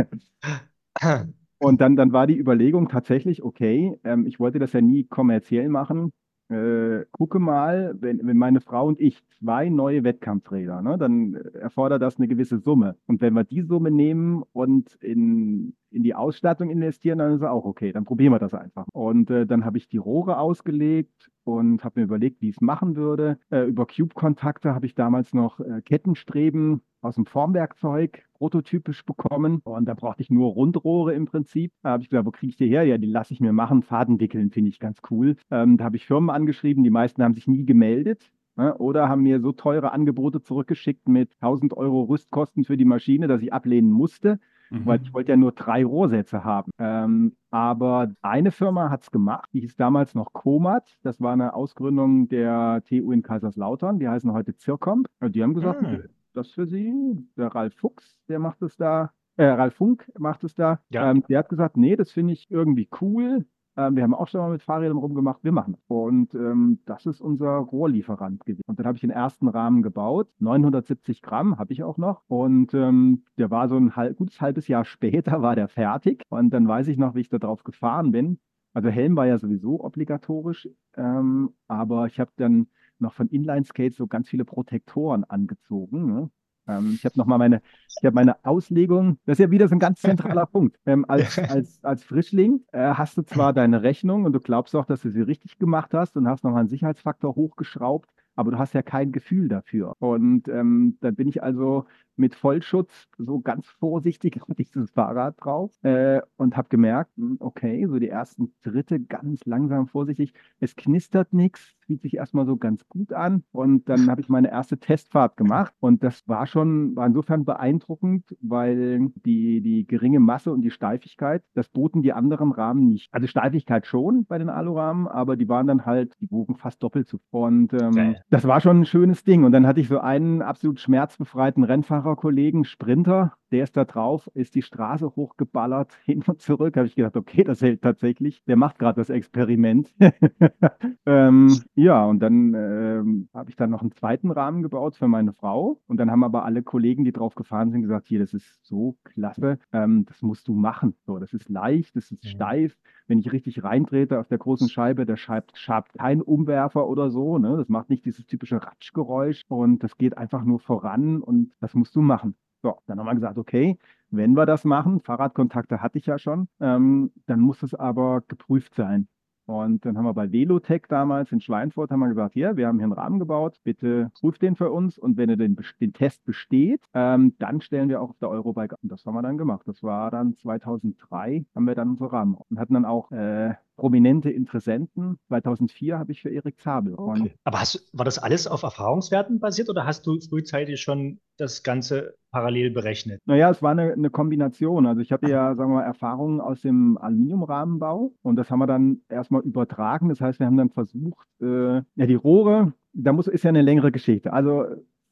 Und dann, dann war die Überlegung tatsächlich, okay, ähm, ich wollte das ja nie kommerziell machen äh, gucke mal, wenn, wenn meine Frau und ich zwei neue Wettkampfräder, ne, dann erfordert das eine gewisse Summe. Und wenn wir die Summe nehmen und in, in die Ausstattung investieren, dann ist es auch okay. Dann probieren wir das einfach. Und äh, dann habe ich die Rohre ausgelegt und habe mir überlegt, wie ich es machen würde. Äh, über Cube-Kontakte habe ich damals noch äh, Kettenstreben aus dem Formwerkzeug prototypisch bekommen. Und da brauchte ich nur Rundrohre im Prinzip. Da habe ich gesagt, wo kriege ich die her? Ja, die lasse ich mir machen. Faden wickeln finde ich ganz cool. Ähm, da habe ich Firmen angeschrieben, die meisten haben sich nie gemeldet. Ne, oder haben mir so teure Angebote zurückgeschickt mit 1000 Euro Rüstkosten für die Maschine, dass ich ablehnen musste, mhm. weil ich wollte ja nur drei Rohrsätze haben. Ähm, aber eine Firma hat es gemacht, die hieß damals noch Comat. Das war eine Ausgründung der TU in Kaiserslautern. Die heißen heute Zircomp. Die haben gesagt, mhm das für Sie. Der Ralf Fuchs, der macht es da. Äh, Ralf Funk macht es da. Ja. Ähm, der hat gesagt, nee, das finde ich irgendwie cool. äh, wir haben auch schon mal mit Fahrrädern rumgemacht, wir machen. Und ähm, das ist unser Rohrlieferant gewesen. Und dann habe ich den ersten Rahmen gebaut, 970 Gramm habe ich auch noch. Und ähm, der war so ein halb, gutes halbes Jahr später, war der fertig. Und dann weiß ich noch, wie ich da drauf gefahren bin. Also Helm war ja sowieso obligatorisch, ähm, aber ich habe dann noch von Inline Skates so ganz viele Protektoren angezogen. Ne? Ähm, ich habe nochmal meine, ich habe meine Auslegung, das ist ja wieder so ein ganz zentraler Punkt. Ähm, als, als, als Frischling äh, hast du zwar deine Rechnung und du glaubst auch, dass du sie richtig gemacht hast und hast nochmal einen Sicherheitsfaktor hochgeschraubt, aber du hast ja kein Gefühl dafür. Und ähm, dann bin ich also mit Vollschutz so ganz vorsichtig auf dieses Fahrrad drauf äh, und habe gemerkt, hm, okay, so die ersten Dritte ganz langsam vorsichtig. Es knistert nichts, fühlt sich erstmal so ganz gut an. Und dann habe ich meine erste Testfahrt gemacht. Und das war schon, war insofern beeindruckend, weil die, die geringe Masse und die Steifigkeit, das boten die anderen Rahmen nicht. Also Steifigkeit schon bei den Alurahmen, aber die waren dann halt, die wogen fast doppelt zu. Und ähm, das war schon ein schönes Ding. Und dann hatte ich so einen absolut schmerzbefreiten Rennfahrerkollegen, Sprinter, der ist da drauf, ist die Straße hochgeballert, hin und zurück. Habe ich gedacht, okay, das hält tatsächlich. Der macht gerade das Experiment. ähm, ja, und dann ähm, habe ich dann noch einen zweiten Rahmen gebaut für meine Frau. Und dann haben aber alle Kollegen, die drauf gefahren sind, gesagt, hier, das ist so klasse, ähm, das musst du machen. So, das ist leicht, das ist mhm. steif. Wenn ich richtig reintrete auf der großen Scheibe, der schabt, schabt kein Umwerfer oder so. Ne? Das macht nicht dieses typische Ratschgeräusch und das geht einfach nur voran und das musst du machen. So, dann haben wir gesagt, okay, wenn wir das machen, Fahrradkontakte hatte ich ja schon, ähm, dann muss es aber geprüft sein. Und dann haben wir bei Velotech damals in Schweinfurt haben wir gesagt, hier, wir haben hier einen Rahmen gebaut, bitte prüft den für uns und wenn er den, den Test besteht, ähm, dann stellen wir auch auf der Eurobike. Und das haben wir dann gemacht. Das war dann 2003, haben wir dann unsere Rahmen und hatten dann auch äh, prominente Interessenten. 2004 habe ich für Erik Zabel. Okay. Aber hast, war das alles auf Erfahrungswerten basiert oder hast du frühzeitig schon das Ganze parallel berechnet? Naja, es war eine, eine Kombination. Also ich hatte ja, sagen wir mal, Erfahrungen aus dem Aluminiumrahmenbau und das haben wir dann erstmal übertragen. Das heißt, wir haben dann versucht, äh, ja, die Rohre, da muss, ist ja eine längere Geschichte. Also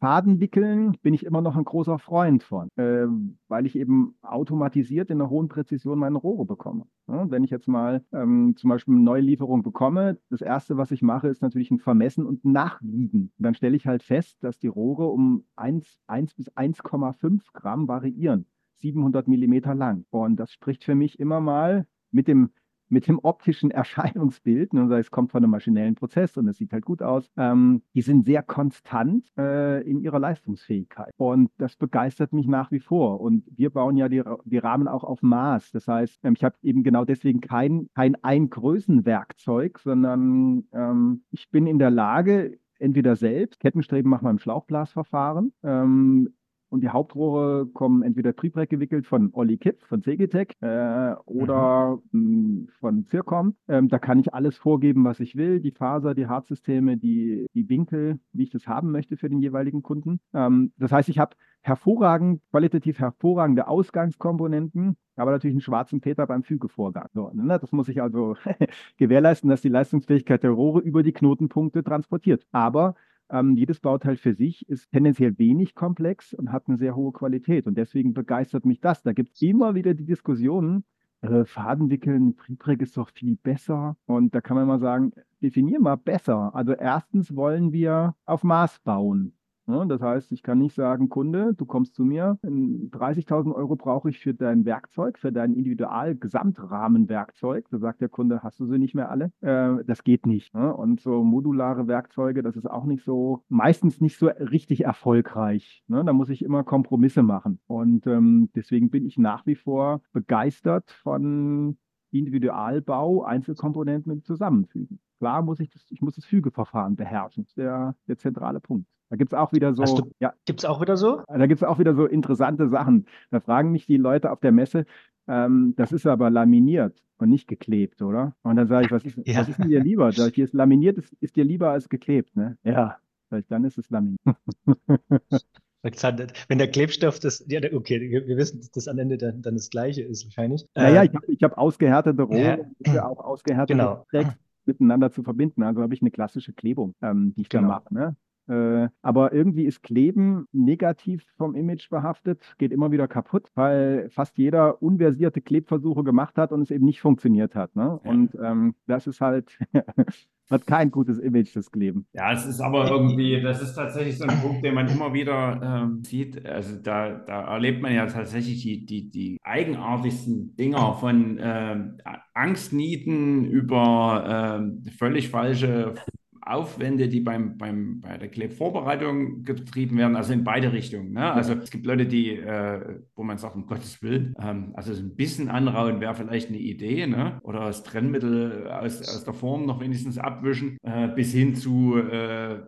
Faden wickeln bin ich immer noch ein großer Freund von, äh, weil ich eben automatisiert in einer hohen Präzision meine Rohre bekomme. Ja, wenn ich jetzt mal ähm, zum Beispiel eine neue Lieferung bekomme, das Erste, was ich mache, ist natürlich ein Vermessen und Nachwiegen. Und dann stelle ich halt fest, dass die Rohre um 1, 1 bis 1,5 Gramm variieren. 700 Millimeter lang. Und das spricht für mich immer mal mit dem mit dem optischen Erscheinungsbild, ne, es kommt von einem maschinellen Prozess und es sieht halt gut aus, ähm, die sind sehr konstant äh, in ihrer Leistungsfähigkeit. Und das begeistert mich nach wie vor. Und wir bauen ja die, die Rahmen auch auf Maß. Das heißt, ähm, ich habe eben genau deswegen kein, kein Eingrößenwerkzeug, sondern ähm, ich bin in der Lage, entweder selbst, Kettenstreben machen wir im Schlauchblasverfahren, ähm, und die Hauptrohre kommen entweder Triebreck gewickelt von Olli Kipp von Segitech äh, oder mhm. von Circom. Ähm, da kann ich alles vorgeben, was ich will. Die Faser, die Hartsysteme, die, die Winkel, wie ich das haben möchte für den jeweiligen Kunden. Ähm, das heißt, ich habe hervorragend, qualitativ hervorragende Ausgangskomponenten, aber natürlich einen schwarzen Peter beim Fügevorgang. So, ne? Das muss ich also gewährleisten, dass die Leistungsfähigkeit der Rohre über die Knotenpunkte transportiert. Aber ähm, jedes Bauteil für sich ist tendenziell wenig komplex und hat eine sehr hohe Qualität. Und deswegen begeistert mich das. Da gibt es immer wieder die Diskussionen, äh, Fadenwickeln, Triebreck ist doch viel besser. Und da kann man mal sagen, definier mal besser. Also erstens wollen wir auf Maß bauen. Ja, das heißt, ich kann nicht sagen, Kunde, du kommst zu mir, 30.000 Euro brauche ich für dein Werkzeug, für dein Individual-Gesamtrahmenwerkzeug. Da sagt der Kunde, hast du sie nicht mehr alle? Äh, das geht nicht. Ne? Und so modulare Werkzeuge, das ist auch nicht so, meistens nicht so richtig erfolgreich. Ne? Da muss ich immer Kompromisse machen. Und ähm, deswegen bin ich nach wie vor begeistert von Individualbau, Einzelkomponenten zusammenfügen. Klar muss ich das, ich muss das Fügeverfahren beherrschen. Das ist der, der zentrale Punkt. Da gibt es auch wieder so. Du, ja, gibt es auch wieder so? Da gibt es auch wieder so interessante Sachen. Da fragen mich die Leute auf der Messe, ähm, das ist aber laminiert und nicht geklebt, oder? Und dann sage ich, was ist, ja. was ist denn dir lieber? Sag ich, hier ist laminiert, ist, ist dir lieber als geklebt, ne? Ja, sag ich, dann ist es laminiert. Wenn der Klebstoff das, ja, okay, wir wissen, dass das am Ende dann, dann das Gleiche ist wahrscheinlich. Naja, äh, ich habe ich hab ausgehärtete Rohre, ja. auch ausgehärtete genau. miteinander zu verbinden. Also habe ich eine klassische Klebung, ähm, die ich genau. da mache. Ne? Äh, aber irgendwie ist Kleben negativ vom Image behaftet, geht immer wieder kaputt, weil fast jeder unversierte Klebversuche gemacht hat und es eben nicht funktioniert hat. Ne? Ja. Und ähm, das ist halt hat kein gutes Image, das Kleben. Ja, es ist aber irgendwie, das ist tatsächlich so ein Punkt, den man immer wieder ähm, sieht. Also da, da erlebt man ja tatsächlich die, die, die eigenartigsten Dinger von ähm, Angstnieten über ähm, völlig falsche Aufwände, die beim, beim, bei der Klebvorbereitung getrieben werden, also in beide Richtungen. Ne? Also es gibt Leute, die, äh, wo man sagt, um Gottes Willen, ähm, also so ein bisschen anrauen wäre vielleicht eine Idee, ne? oder das Trennmittel aus, aus der Form noch wenigstens abwischen, äh, bis hin zu äh,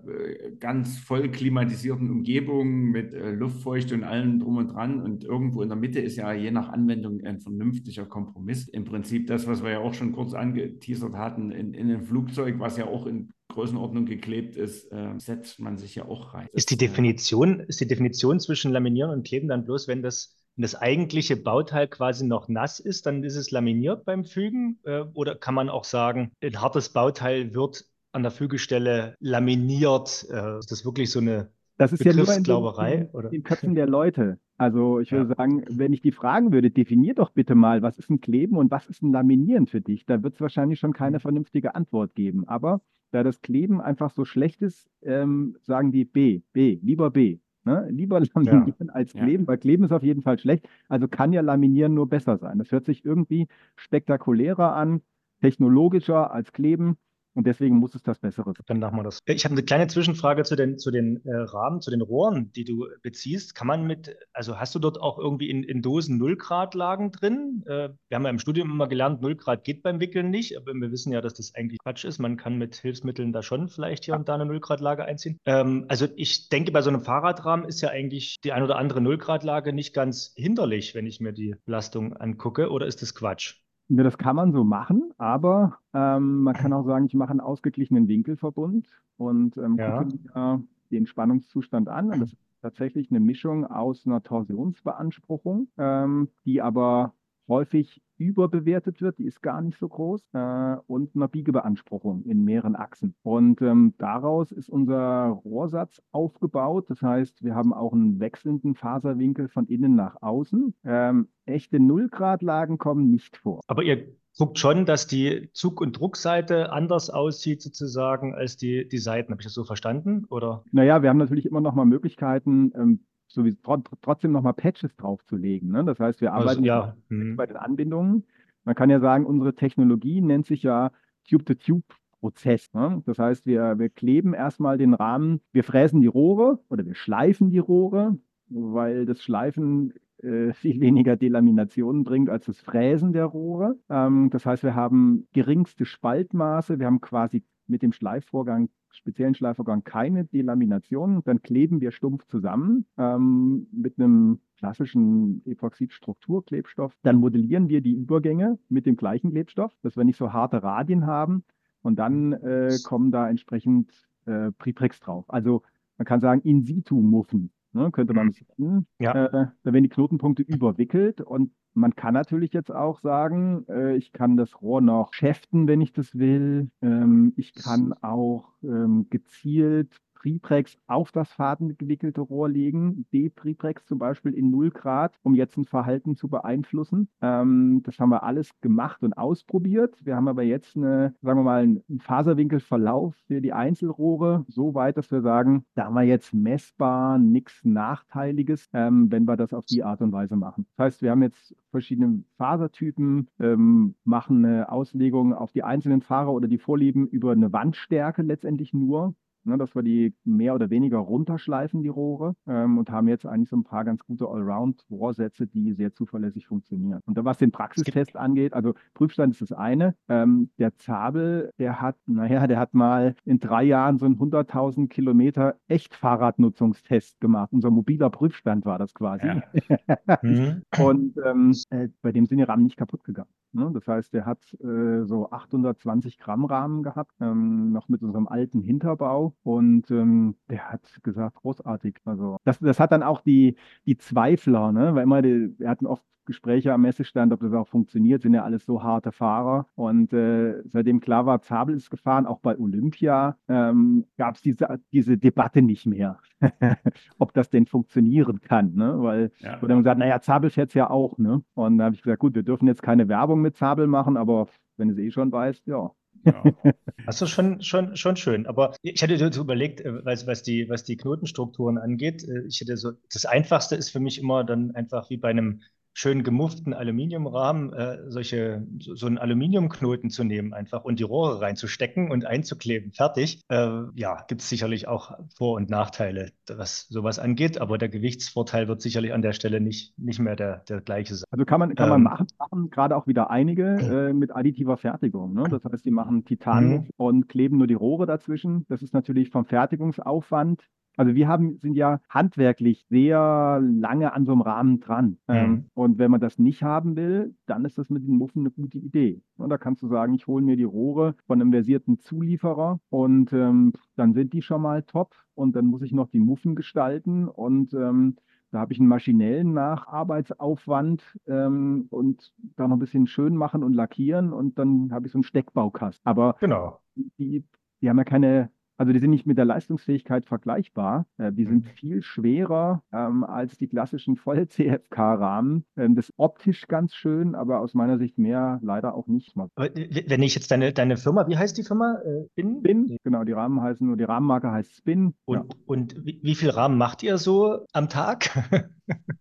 ganz voll klimatisierten Umgebungen mit äh, Luftfeucht und allem drum und dran. Und irgendwo in der Mitte ist ja je nach Anwendung ein vernünftiger Kompromiss. Im Prinzip das, was wir ja auch schon kurz angeteasert hatten, in, in einem Flugzeug, was ja auch in Größenordnung geklebt ist, äh, setzt man sich ja auch rein. Ist die Definition, ist die Definition zwischen Laminieren und Kleben dann bloß, wenn das wenn das eigentliche Bauteil quasi noch nass ist, dann ist es laminiert beim Fügen? Äh, oder kann man auch sagen, ein hartes Bauteil wird an der Fügestelle laminiert? Äh, ist das wirklich so eine das ist ja nur in den, in den Köpfen der Leute. Also ich würde ja. sagen, wenn ich die fragen würde, definier doch bitte mal, was ist ein Kleben und was ist ein Laminieren für dich? Da wird es wahrscheinlich schon keine mhm. vernünftige Antwort geben. Aber da das Kleben einfach so schlecht ist, ähm, sagen die B, B, lieber B. Ne? Lieber laminieren ja. als kleben, ja. weil kleben ist auf jeden Fall schlecht. Also kann ja laminieren nur besser sein. Das hört sich irgendwie spektakulärer an, technologischer als kleben. Und deswegen muss es das Bessere sein. Dann machen wir das. Ich habe eine kleine Zwischenfrage zu den, zu den äh, Rahmen, zu den Rohren, die du beziehst. Kann man mit, also hast du dort auch irgendwie in, in Dosen 0 Grad Lagen drin? Äh, wir haben ja im Studium immer gelernt, 0 Grad geht beim Wickeln nicht, aber wir wissen ja, dass das eigentlich Quatsch ist. Man kann mit Hilfsmitteln da schon vielleicht hier und da eine 0 Grad Lage einziehen. Ähm, also ich denke, bei so einem Fahrradrahmen ist ja eigentlich die ein oder andere 0 Grad Lage nicht ganz hinderlich, wenn ich mir die Belastung angucke, oder ist das Quatsch? Ja, das kann man so machen, aber ähm, man kann auch sagen, ich mache einen ausgeglichenen Winkelverbund und ähm, ja. gucke mir den Spannungszustand an. Und das ist tatsächlich eine Mischung aus einer Torsionsbeanspruchung, ähm, die aber häufig überbewertet wird, die ist gar nicht so groß, äh, und einer Biegebeanspruchung in mehreren Achsen. Und ähm, daraus ist unser Rohrsatz aufgebaut. Das heißt, wir haben auch einen wechselnden Faserwinkel von innen nach außen. Ähm, echte Nullgradlagen kommen nicht vor. Aber ihr guckt schon, dass die Zug- und Druckseite anders aussieht sozusagen als die, die Seiten. Habe ich das so verstanden? Oder? Naja, wir haben natürlich immer noch mal Möglichkeiten, ähm, sowieso trotzdem nochmal Patches draufzulegen. Ne? Das heißt, wir also, arbeiten also, ja. Mhm. bei den Anbindungen. Man kann ja sagen, unsere Technologie nennt sich ja Tube-to-Tube-Prozess. Ne? Das heißt, wir, wir kleben erstmal den Rahmen, wir fräsen die Rohre oder wir schleifen die Rohre, weil das Schleifen äh, viel weniger Delaminationen bringt als das Fräsen der Rohre. Ähm, das heißt, wir haben geringste Spaltmaße, wir haben quasi mit dem Schleifvorgang, speziellen Schleifvorgang, keine Delamination. Dann kleben wir stumpf zusammen ähm, mit einem klassischen Epoxid-Strukturklebstoff. Dann modellieren wir die Übergänge mit dem gleichen Klebstoff, dass wir nicht so harte Radien haben. Und dann äh, kommen da entsprechend äh, Preprex drauf. Also man kann sagen, in situ Muffen. Ne, könnte man es nennen. Ja. Äh, da werden die Knotenpunkte überwickelt und man kann natürlich jetzt auch sagen, äh, ich kann das Rohr noch schäften, wenn ich das will. Ähm, ich kann auch ähm, gezielt Preprex auf das fadengewickelte Rohr legen, D-Preprex zum Beispiel in 0 Grad, um jetzt ein Verhalten zu beeinflussen. Ähm, das haben wir alles gemacht und ausprobiert. Wir haben aber jetzt eine, sagen wir mal, einen Faserwinkelverlauf für die Einzelrohre so weit, dass wir sagen, da haben wir jetzt messbar nichts Nachteiliges, ähm, wenn wir das auf die Art und Weise machen. Das heißt, wir haben jetzt verschiedene Fasertypen, ähm, machen eine Auslegung auf die einzelnen Fahrer oder die Vorlieben über eine Wandstärke letztendlich nur ne, dass wir die mehr oder weniger runterschleifen, die Rohre, ähm, und haben jetzt eigentlich so ein paar ganz gute Allround-Rohrsätze, die sehr zuverlässig funktionieren. Und was den Praxistest angeht, also Prüfstand ist das eine. Ähm, der Zabel, der hat, naja, der hat mal in drei Jahren so einen 100.000 Kilometer Echtfahrradnutzungstest gemacht. Unser mobiler Prüfstand war das quasi. Ja. mhm. Und ähm, äh, bei dem sind die Rahmen nicht kaputt gegangen. Ne? Das heißt, der hat äh, so 820 Gramm Rahmen gehabt, ähm, noch mit unserem alten Hinterbau und ähm, der hat gesagt, großartig. Also das, das hat dann auch die, die Zweifler, ne? weil immer, die, wir hatten oft Gespräche am Messestand, ob das auch funktioniert, sind ja alles so harte Fahrer. Und äh, seitdem klar war, Zabel ist gefahren, auch bei Olympia, ähm, gab es diese, diese Debatte nicht mehr, ob das denn funktionieren kann. Ne? Weil ja. wurde dann gesagt, naja, Zabel fährt es ja auch. Ne? Und da habe ich gesagt, gut, wir dürfen jetzt keine Werbung mit Zabel machen, aber wenn du es eh schon weißt, ja. Ja. Das ist schon, schon, schon schön. Aber ich hätte so überlegt, äh, was, was, die, was die Knotenstrukturen angeht. Äh, ich hätte so, das Einfachste ist für mich immer dann einfach wie bei einem schön gemufften Aluminiumrahmen äh, solche, so, einen Aluminiumknoten zu nehmen einfach und die Rohre reinzustecken und einzukleben. Fertig. Äh, ja, gibt es sicherlich auch Vor- und Nachteile, was sowas angeht, aber der Gewichtsvorteil wird sicherlich an der Stelle nicht, nicht mehr der, der gleiche sein. Also kann man, kann ähm, man machen, machen gerade auch wieder einige äh, mit additiver Fertigung. Ne? Das heißt, die machen Titan mhm. und kleben nur die Rohre dazwischen. Das ist natürlich vom Fertigungsaufwand also wir haben, sind ja handwerklich sehr lange an so einem Rahmen dran. Mhm. Ähm, und wenn man das nicht haben will, dann ist das mit den Muffen eine gute Idee. Und da kannst du sagen, ich hole mir die Rohre von einem versierten Zulieferer und ähm, dann sind die schon mal top. Und dann muss ich noch die Muffen gestalten und ähm, da habe ich einen maschinellen Nacharbeitsaufwand ähm, und da noch ein bisschen schön machen und lackieren und dann habe ich so einen Steckbaukasten. Aber genau. die, die haben ja keine also die sind nicht mit der Leistungsfähigkeit vergleichbar. Äh, die sind mhm. viel schwerer ähm, als die klassischen Voll-CFK-Rahmen. Ähm, das ist optisch ganz schön, aber aus meiner Sicht mehr leider auch nicht. Aber wenn ich jetzt deine, deine Firma, wie heißt die Firma? Äh, Spin? Spin, genau, die Rahmen heißen nur, die Rahmenmarke heißt Spin. Und, ja. und wie, wie viel Rahmen macht ihr so am Tag?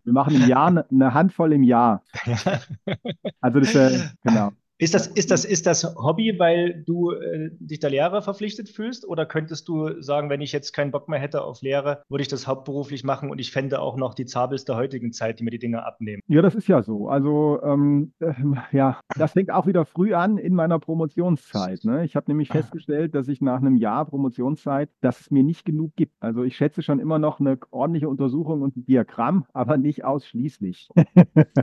Wir machen im Jahr eine, eine Handvoll im Jahr. Also das ist, äh, genau. Ist das, ist das, ist das Hobby, weil du äh, dich der Lehre verpflichtet fühlst? Oder könntest du sagen, wenn ich jetzt keinen Bock mehr hätte auf Lehre, würde ich das hauptberuflich machen und ich fände auch noch die Zabels der heutigen Zeit, die mir die Dinge abnehmen? Ja, das ist ja so. Also, ähm, äh, ja, das fängt auch wieder früh an in meiner Promotionszeit. Ne? Ich habe nämlich ah. festgestellt, dass ich nach einem Jahr Promotionszeit, dass es mir nicht genug gibt. Also, ich schätze schon immer noch eine ordentliche Untersuchung und ein Diagramm, aber nicht ausschließlich.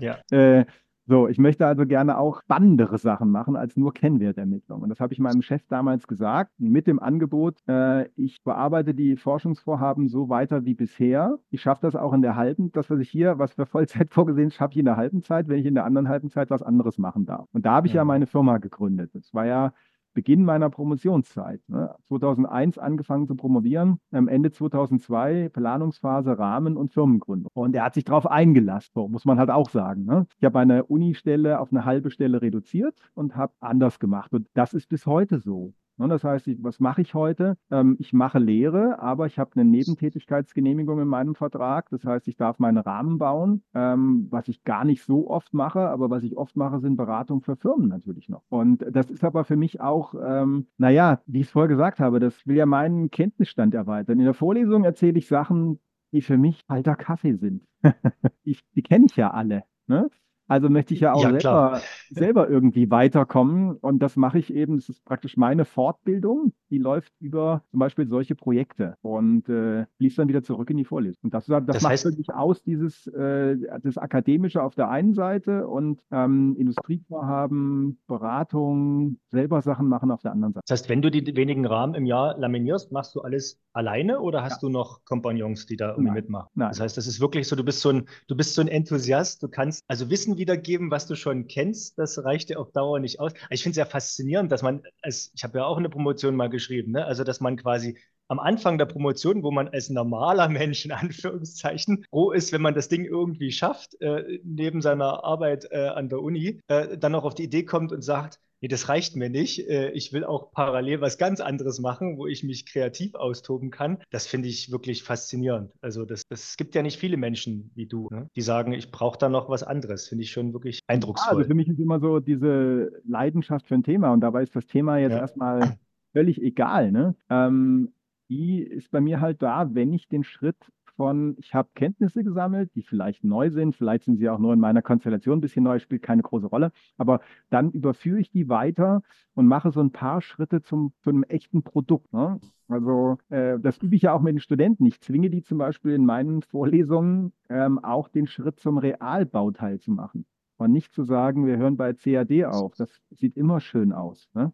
ja. äh, so, ich möchte also gerne auch spannendere Sachen machen als nur Kennwertermittlung. Und das habe ich meinem Chef damals gesagt, mit dem Angebot, äh, ich bearbeite die Forschungsvorhaben so weiter wie bisher. Ich schaffe das auch in der halben, das, was ich hier, was für Vollzeit vorgesehen ist, schaffe ich in der halben Zeit, wenn ich in der anderen halben Zeit was anderes machen darf. Und da habe ich ja, ja meine Firma gegründet. Das war ja Beginn meiner Promotionszeit. Ne? 2001 angefangen zu promovieren, am Ende 2002 Planungsphase, Rahmen und Firmengründung. Und er hat sich darauf eingelassen, so muss man halt auch sagen. Ne? Ich habe eine Unistelle auf eine halbe Stelle reduziert und habe anders gemacht. Und das ist bis heute so. Ne, das heißt, was mache ich heute? Ähm, ich mache Lehre, aber ich habe eine Nebentätigkeitsgenehmigung in meinem Vertrag. Das heißt, ich darf meinen Rahmen bauen, ähm, was ich gar nicht so oft mache, aber was ich oft mache, sind Beratungen für Firmen natürlich noch. Und das ist aber für mich auch, ähm, naja, wie ich es vorher gesagt habe, das will ja meinen Kenntnisstand erweitern. In der Vorlesung erzähle ich Sachen, die für mich alter Kaffee sind. ich, die kenne ich ja alle. Ne? Also möchte ich ja auch ja, selber, selber irgendwie weiterkommen. Und das mache ich eben, das ist praktisch meine Fortbildung, die läuft über zum Beispiel solche Projekte und äh, fließt dann wieder zurück in die Vorlesung. Und das, das, das macht heißt, wirklich aus, dieses äh, das Akademische auf der einen Seite und ähm, Industrievorhaben, Beratung, selber Sachen machen auf der anderen Seite. Das heißt, wenn du die wenigen Rahmen im Jahr laminierst, machst du alles alleine oder hast ja. du noch Kompagnons, die da irgendwie Nein. mitmachen? Nein. Das heißt, das ist wirklich so, du bist so ein, du bist so ein Enthusiast, du kannst also Wissen wiedergeben, was du schon kennst, das reicht dir auf Dauer nicht aus. Ich finde es ja faszinierend, dass man, als, ich habe ja auch eine Promotion mal geschrieben, ne? also dass man quasi am Anfang der Promotion, wo man als normaler Mensch in Anführungszeichen froh ist, wenn man das Ding irgendwie schafft, äh, neben seiner Arbeit äh, an der Uni, äh, dann auch auf die Idee kommt und sagt, nee, das reicht mir nicht. Äh, ich will auch parallel was ganz anderes machen, wo ich mich kreativ austoben kann. Das finde ich wirklich faszinierend. Also das, das gibt ja nicht viele Menschen wie du, ne? die sagen, ich brauche da noch was anderes. Finde ich schon wirklich eindrucksvoll. Ja, also für mich ist immer so diese Leidenschaft für ein Thema und dabei ist das Thema jetzt ja. erstmal völlig egal. Ne? Ähm, die ist bei mir halt da, wenn ich den Schritt von, ich habe Kenntnisse gesammelt, die vielleicht neu sind, vielleicht sind sie auch nur in meiner Konstellation ein bisschen neu, spielt keine große Rolle, aber dann überführe ich die weiter und mache so ein paar Schritte zum, zu einem echten Produkt. Ne? Also äh, das übe ich ja auch mit den Studenten. Ich zwinge die zum Beispiel in meinen Vorlesungen ähm, auch den Schritt zum Realbauteil zu machen. Und nicht zu sagen, wir hören bei CAD auf. Das sieht immer schön aus. Ne?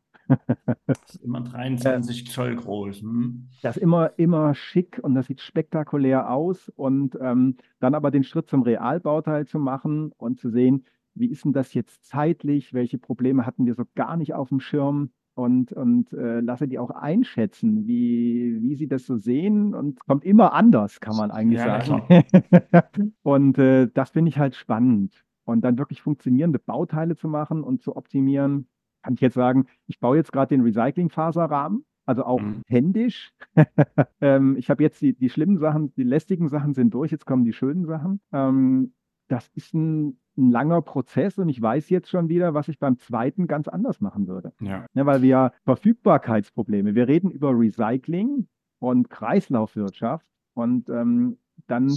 Das ist immer 23 Zoll groß. Hm? Das ist immer, immer schick und das sieht spektakulär aus. Und ähm, dann aber den Schritt zum Realbauteil zu machen und zu sehen, wie ist denn das jetzt zeitlich? Welche Probleme hatten wir so gar nicht auf dem Schirm? und, und äh, lasse die auch einschätzen, wie, wie sie das so sehen. Und kommt immer anders, kann man eigentlich ja, sagen. und äh, das finde ich halt spannend. Und dann wirklich funktionierende Bauteile zu machen und zu optimieren, kann ich jetzt sagen, ich baue jetzt gerade den Recyclingfaserrahmen, also auch mhm. händisch. ähm, ich habe jetzt die, die schlimmen Sachen, die lästigen Sachen sind durch, jetzt kommen die schönen Sachen. Ähm, das ist ein ein langer Prozess und ich weiß jetzt schon wieder, was ich beim zweiten ganz anders machen würde. Ja. ja weil wir Verfügbarkeitsprobleme, wir reden über Recycling und Kreislaufwirtschaft und ähm, dann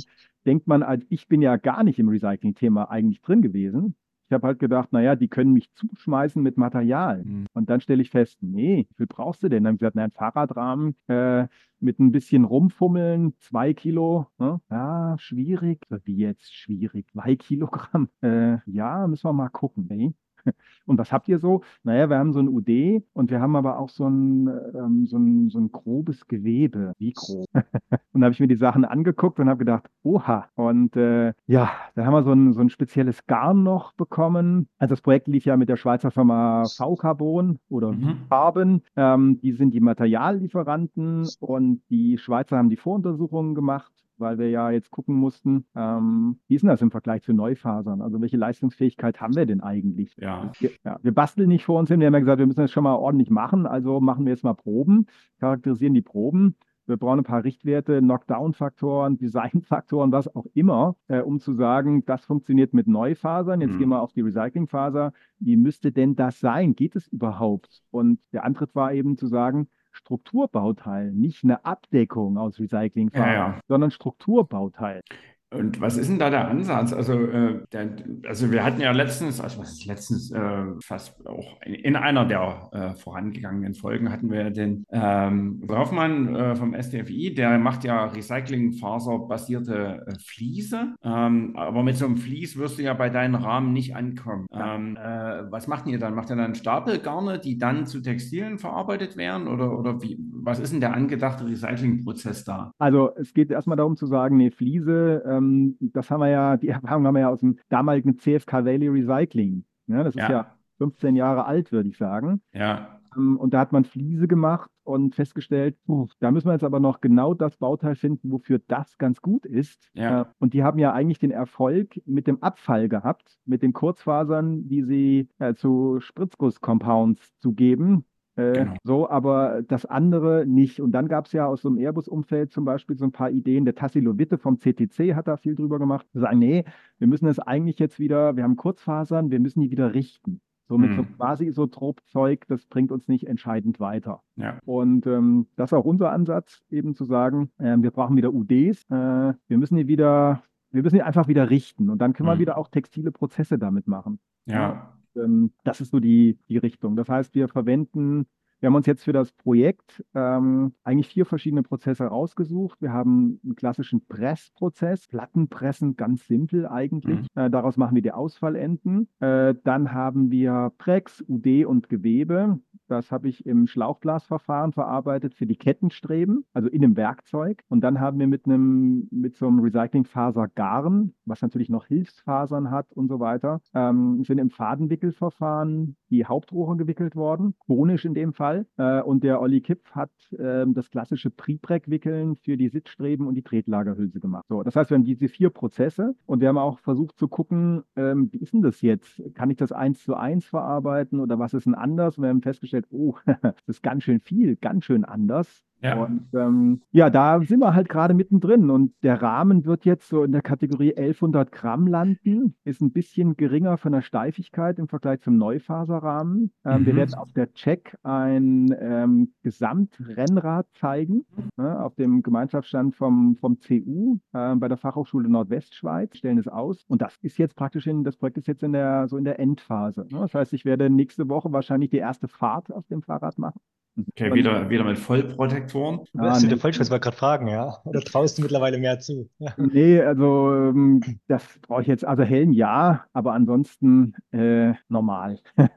denkt man, ich bin ja gar nicht im Recycling-Thema eigentlich drin gewesen. Ich habe halt gedacht, naja, die können mich zuschmeißen mit Material. Mhm. Und dann stelle ich fest, nee, wie viel brauchst du denn? Dann haben sie gesagt, na, ein Fahrradrahmen äh, mit ein bisschen rumfummeln, zwei Kilo, ne? ja, schwierig. Wie jetzt schwierig? Zwei Kilogramm? Äh, ja, müssen wir mal gucken. Nee. Und was habt ihr so? Naja, wir haben so ein UD und wir haben aber auch so ein, ähm, so ein, so ein grobes Gewebe. Wie grob? und da habe ich mir die Sachen angeguckt und habe gedacht, oha. Und äh, ja, da haben wir so ein, so ein spezielles Garn noch bekommen. Also das Projekt lief ja mit der Schweizer Firma V-Carbon oder mhm. Farben. Ähm, die sind die Materiallieferanten und die Schweizer haben die Voruntersuchungen gemacht weil wir ja jetzt gucken mussten, ähm, wie ist denn das im Vergleich zu Neufasern? Also welche Leistungsfähigkeit haben wir denn eigentlich? Ja. Wir, ja, wir basteln nicht vor uns hin, wir haben ja gesagt, wir müssen das schon mal ordentlich machen, also machen wir jetzt mal Proben, charakterisieren die Proben. Wir brauchen ein paar Richtwerte, Knockdown-Faktoren, Design-Faktoren, was auch immer, äh, um zu sagen, das funktioniert mit Neufasern. Jetzt mhm. gehen wir auf die Recyclingfaser. Wie müsste denn das sein? Geht es überhaupt? Und der Antritt war eben zu sagen, Strukturbauteil, nicht eine Abdeckung aus Recyclingfarben, ja, ja. sondern Strukturbauteil. Und was ist denn da der Ansatz? Also, äh, der, also wir hatten ja letztens, also was ist letztens, äh, fast auch in, in einer der äh, vorangegangenen Folgen hatten wir den ähm, Draufmann äh, vom SDFI, der macht ja Recyclingfaserbasierte äh, Fliese. Ähm, aber mit so einem Vlies wirst du ja bei deinen Rahmen nicht ankommen. Ähm, äh, was macht ihr dann? Macht ihr dann Stapelgarne, die dann zu Textilien verarbeitet werden? Oder, oder wie, was ist denn der angedachte Recyclingprozess da? Also es geht erstmal darum zu sagen, nee, Fliese, ähm, das haben wir ja, die Erfahrung haben wir ja aus dem damaligen CFK Valley Recycling. Ja, das ist ja. ja 15 Jahre alt, würde ich sagen. Ja. Ähm, und da hat man Fliese gemacht und festgestellt, puh, da müssen wir jetzt aber noch genau das Bauteil finden, wofür das ganz gut ist. Ja. Äh, und die haben ja eigentlich den Erfolg mit dem Abfall gehabt, mit den Kurzfasern, die sie äh, zu Spritzguss-Compounds zu geben. Äh, genau. So, aber das andere nicht. Und dann gab es ja aus so einem Airbus-Umfeld zum Beispiel so ein paar Ideen. Der Tassilo Witte vom CTC hat da viel drüber gemacht. Wir sagen, nee, wir müssen es eigentlich jetzt wieder, wir haben Kurzfasern, wir müssen die wieder richten. So mit hm. so quasi Isotropzeug, das bringt uns nicht entscheidend weiter. Ja. Und ähm, das ist auch unser Ansatz, eben zu sagen, äh, wir brauchen wieder UDs, äh, wir müssen die wieder, wir müssen die einfach wieder richten und dann können hm. wir wieder auch textile Prozesse damit machen. Ja. Ähm, das ist so die, die Richtung. Das heißt, wir verwenden wir haben uns jetzt für das Projekt ähm, eigentlich vier verschiedene Prozesse rausgesucht. Wir haben einen klassischen Pressprozess, Plattenpressen, ganz simpel eigentlich. Mhm. Äh, daraus machen wir die Ausfallenden. Äh, dann haben wir Prex, UD und Gewebe. Das habe ich im Schlauchglasverfahren verarbeitet für die Kettenstreben, also in einem Werkzeug. Und dann haben wir mit einem, mit so einem Recyclingfaser Garn, was natürlich noch Hilfsfasern hat und so weiter, ähm, sind im Fadenwickelverfahren die Hauptrohre gewickelt worden, chronisch in dem Fall. Fall. Äh, und der Olli Kipp hat äh, das klassische Prepreg-Wickeln für die Sitzstreben und die Tretlagerhülse gemacht. So, das heißt, wir haben diese vier Prozesse und wir haben auch versucht zu gucken, ähm, wie ist denn das jetzt? Kann ich das eins zu eins verarbeiten oder was ist denn anders? Und wir haben festgestellt, oh, das ist ganz schön viel, ganz schön anders. Ja. Und ähm, ja, da sind wir halt gerade mittendrin. Und der Rahmen wird jetzt so in der Kategorie 1100 Gramm landen, ist ein bisschen geringer von der Steifigkeit im Vergleich zum Neufaserrahmen. Ähm, mhm. Wir werden auf der Check ein ähm, Gesamtrennrad zeigen, ne, auf dem Gemeinschaftsstand vom, vom CU äh, bei der Fachhochschule Nordwestschweiz, stellen es aus. Und das ist jetzt praktisch in, das Projekt ist jetzt in der, so in der Endphase. Ne? Das heißt, ich werde nächste Woche wahrscheinlich die erste Fahrt auf dem Fahrrad machen. Okay, wieder, wieder mit Vollprotektoren. Ja, das ist nee. Vollschutz, wollte gerade fragen, ja. Oder traust du mittlerweile mehr zu? Ja. Nee, also ähm, das brauche ich jetzt, also Helm ja, aber ansonsten äh, normal.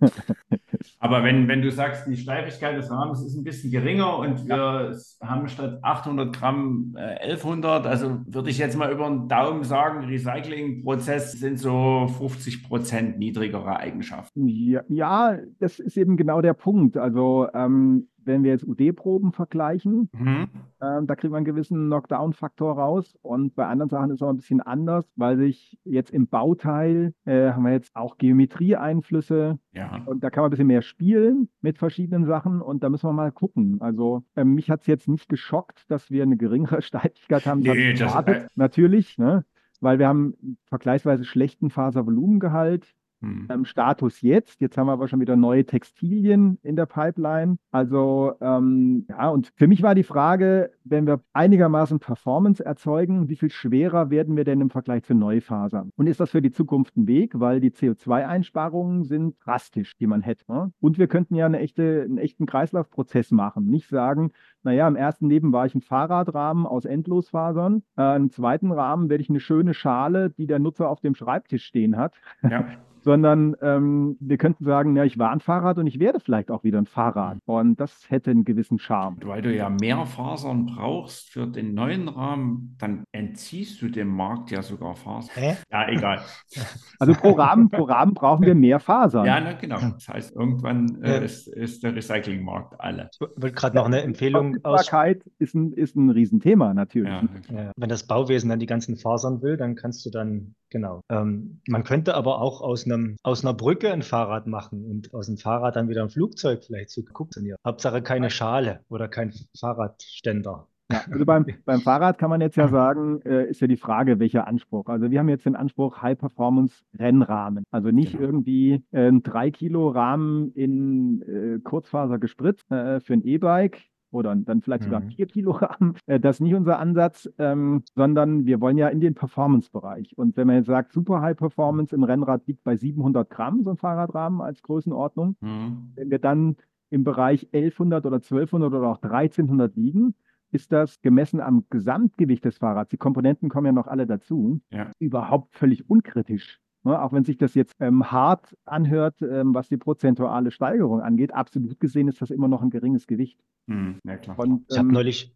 Aber wenn, wenn du sagst, die Steifigkeit des Rahmens ist ein bisschen geringer und wir ja. haben statt 800 Gramm äh, 1100, also würde ich jetzt mal über den Daumen sagen, Recyclingprozess sind so 50 Prozent niedrigere Eigenschaften. Ja, ja, das ist eben genau der Punkt. Also ähm, wenn wir jetzt UD-Proben vergleichen, mhm. ähm, da kriegt man einen gewissen Knockdown-Faktor raus. Und bei anderen Sachen ist es auch ein bisschen anders, weil sich jetzt im Bauteil äh, haben wir jetzt auch Geometrieeinflüsse. Ja. Und da kann man ein bisschen mehr spielen mit verschiedenen Sachen. Und da müssen wir mal gucken. Also äh, mich hat es jetzt nicht geschockt, dass wir eine geringere Steifigkeit haben. Nee, das, äh, Natürlich, ne? weil wir haben vergleichsweise schlechten Faservolumengehalt. Hm. Ähm, Status jetzt. Jetzt haben wir aber schon wieder neue Textilien in der Pipeline. Also ähm, ja, und für mich war die Frage, wenn wir einigermaßen Performance erzeugen, wie viel schwerer werden wir denn im Vergleich zu Neufasern? Und ist das für die Zukunft ein Weg? Weil die CO2-Einsparungen sind drastisch, die man hätte. Ne? Und wir könnten ja eine echte, einen echten Kreislaufprozess machen. Nicht sagen, naja, im ersten Leben war ich ein Fahrradrahmen aus Endlosfasern. Äh, Im zweiten Rahmen werde ich eine schöne Schale, die der Nutzer auf dem Schreibtisch stehen hat. Ja. sondern ähm, wir könnten sagen, ja, ich war ein Fahrrad und ich werde vielleicht auch wieder ein Fahrrad. Und das hätte einen gewissen Charme. Weil du ja mehr Fasern brauchst für den neuen Rahmen, dann entziehst du dem Markt ja sogar Fasern. Hä? Ja, egal. Also pro Rahmen, pro Rahmen brauchen wir mehr Fasern. Ja, na, genau. Das heißt, irgendwann äh, ist, ist, der Recyclingmarkt alle. Ich wollte gerade noch eine Empfehlung aus. Ist ein, ist ein Riesenthema natürlich. Ja, ja. Wenn das Bauwesen dann die ganzen Fasern will, dann kannst du dann Genau. Ähm, man könnte aber auch aus, einem, aus einer Brücke ein Fahrrad machen und aus dem Fahrrad dann wieder ein Flugzeug vielleicht zu gucken. Hauptsache keine Schale oder kein Fahrradständer. Ja, also beim, beim Fahrrad kann man jetzt ja sagen, äh, ist ja die Frage, welcher Anspruch. Also wir haben jetzt den Anspruch High-Performance-Rennrahmen. Also nicht genau. irgendwie äh, ein 3-Kilo-Rahmen in äh, Kurzfaser gespritzt äh, für ein E-Bike, oder dann vielleicht sogar mhm. vier Kilogramm. Äh, das ist nicht unser Ansatz, ähm, sondern wir wollen ja in den Performance-Bereich. Und wenn man jetzt sagt, Super High Performance im Rennrad liegt bei 700 Gramm, so ein Fahrradrahmen als Größenordnung. Mhm. Wenn wir dann im Bereich 1100 oder 1200 oder auch 1300 liegen, ist das gemessen am Gesamtgewicht des Fahrrads, die Komponenten kommen ja noch alle dazu, ja. überhaupt völlig unkritisch. Ne, auch wenn sich das jetzt ähm, hart anhört, ähm, was die prozentuale Steigerung angeht, absolut gesehen ist das immer noch ein geringes Gewicht. Hm, ja, klar. Und, ich habe ähm, neulich,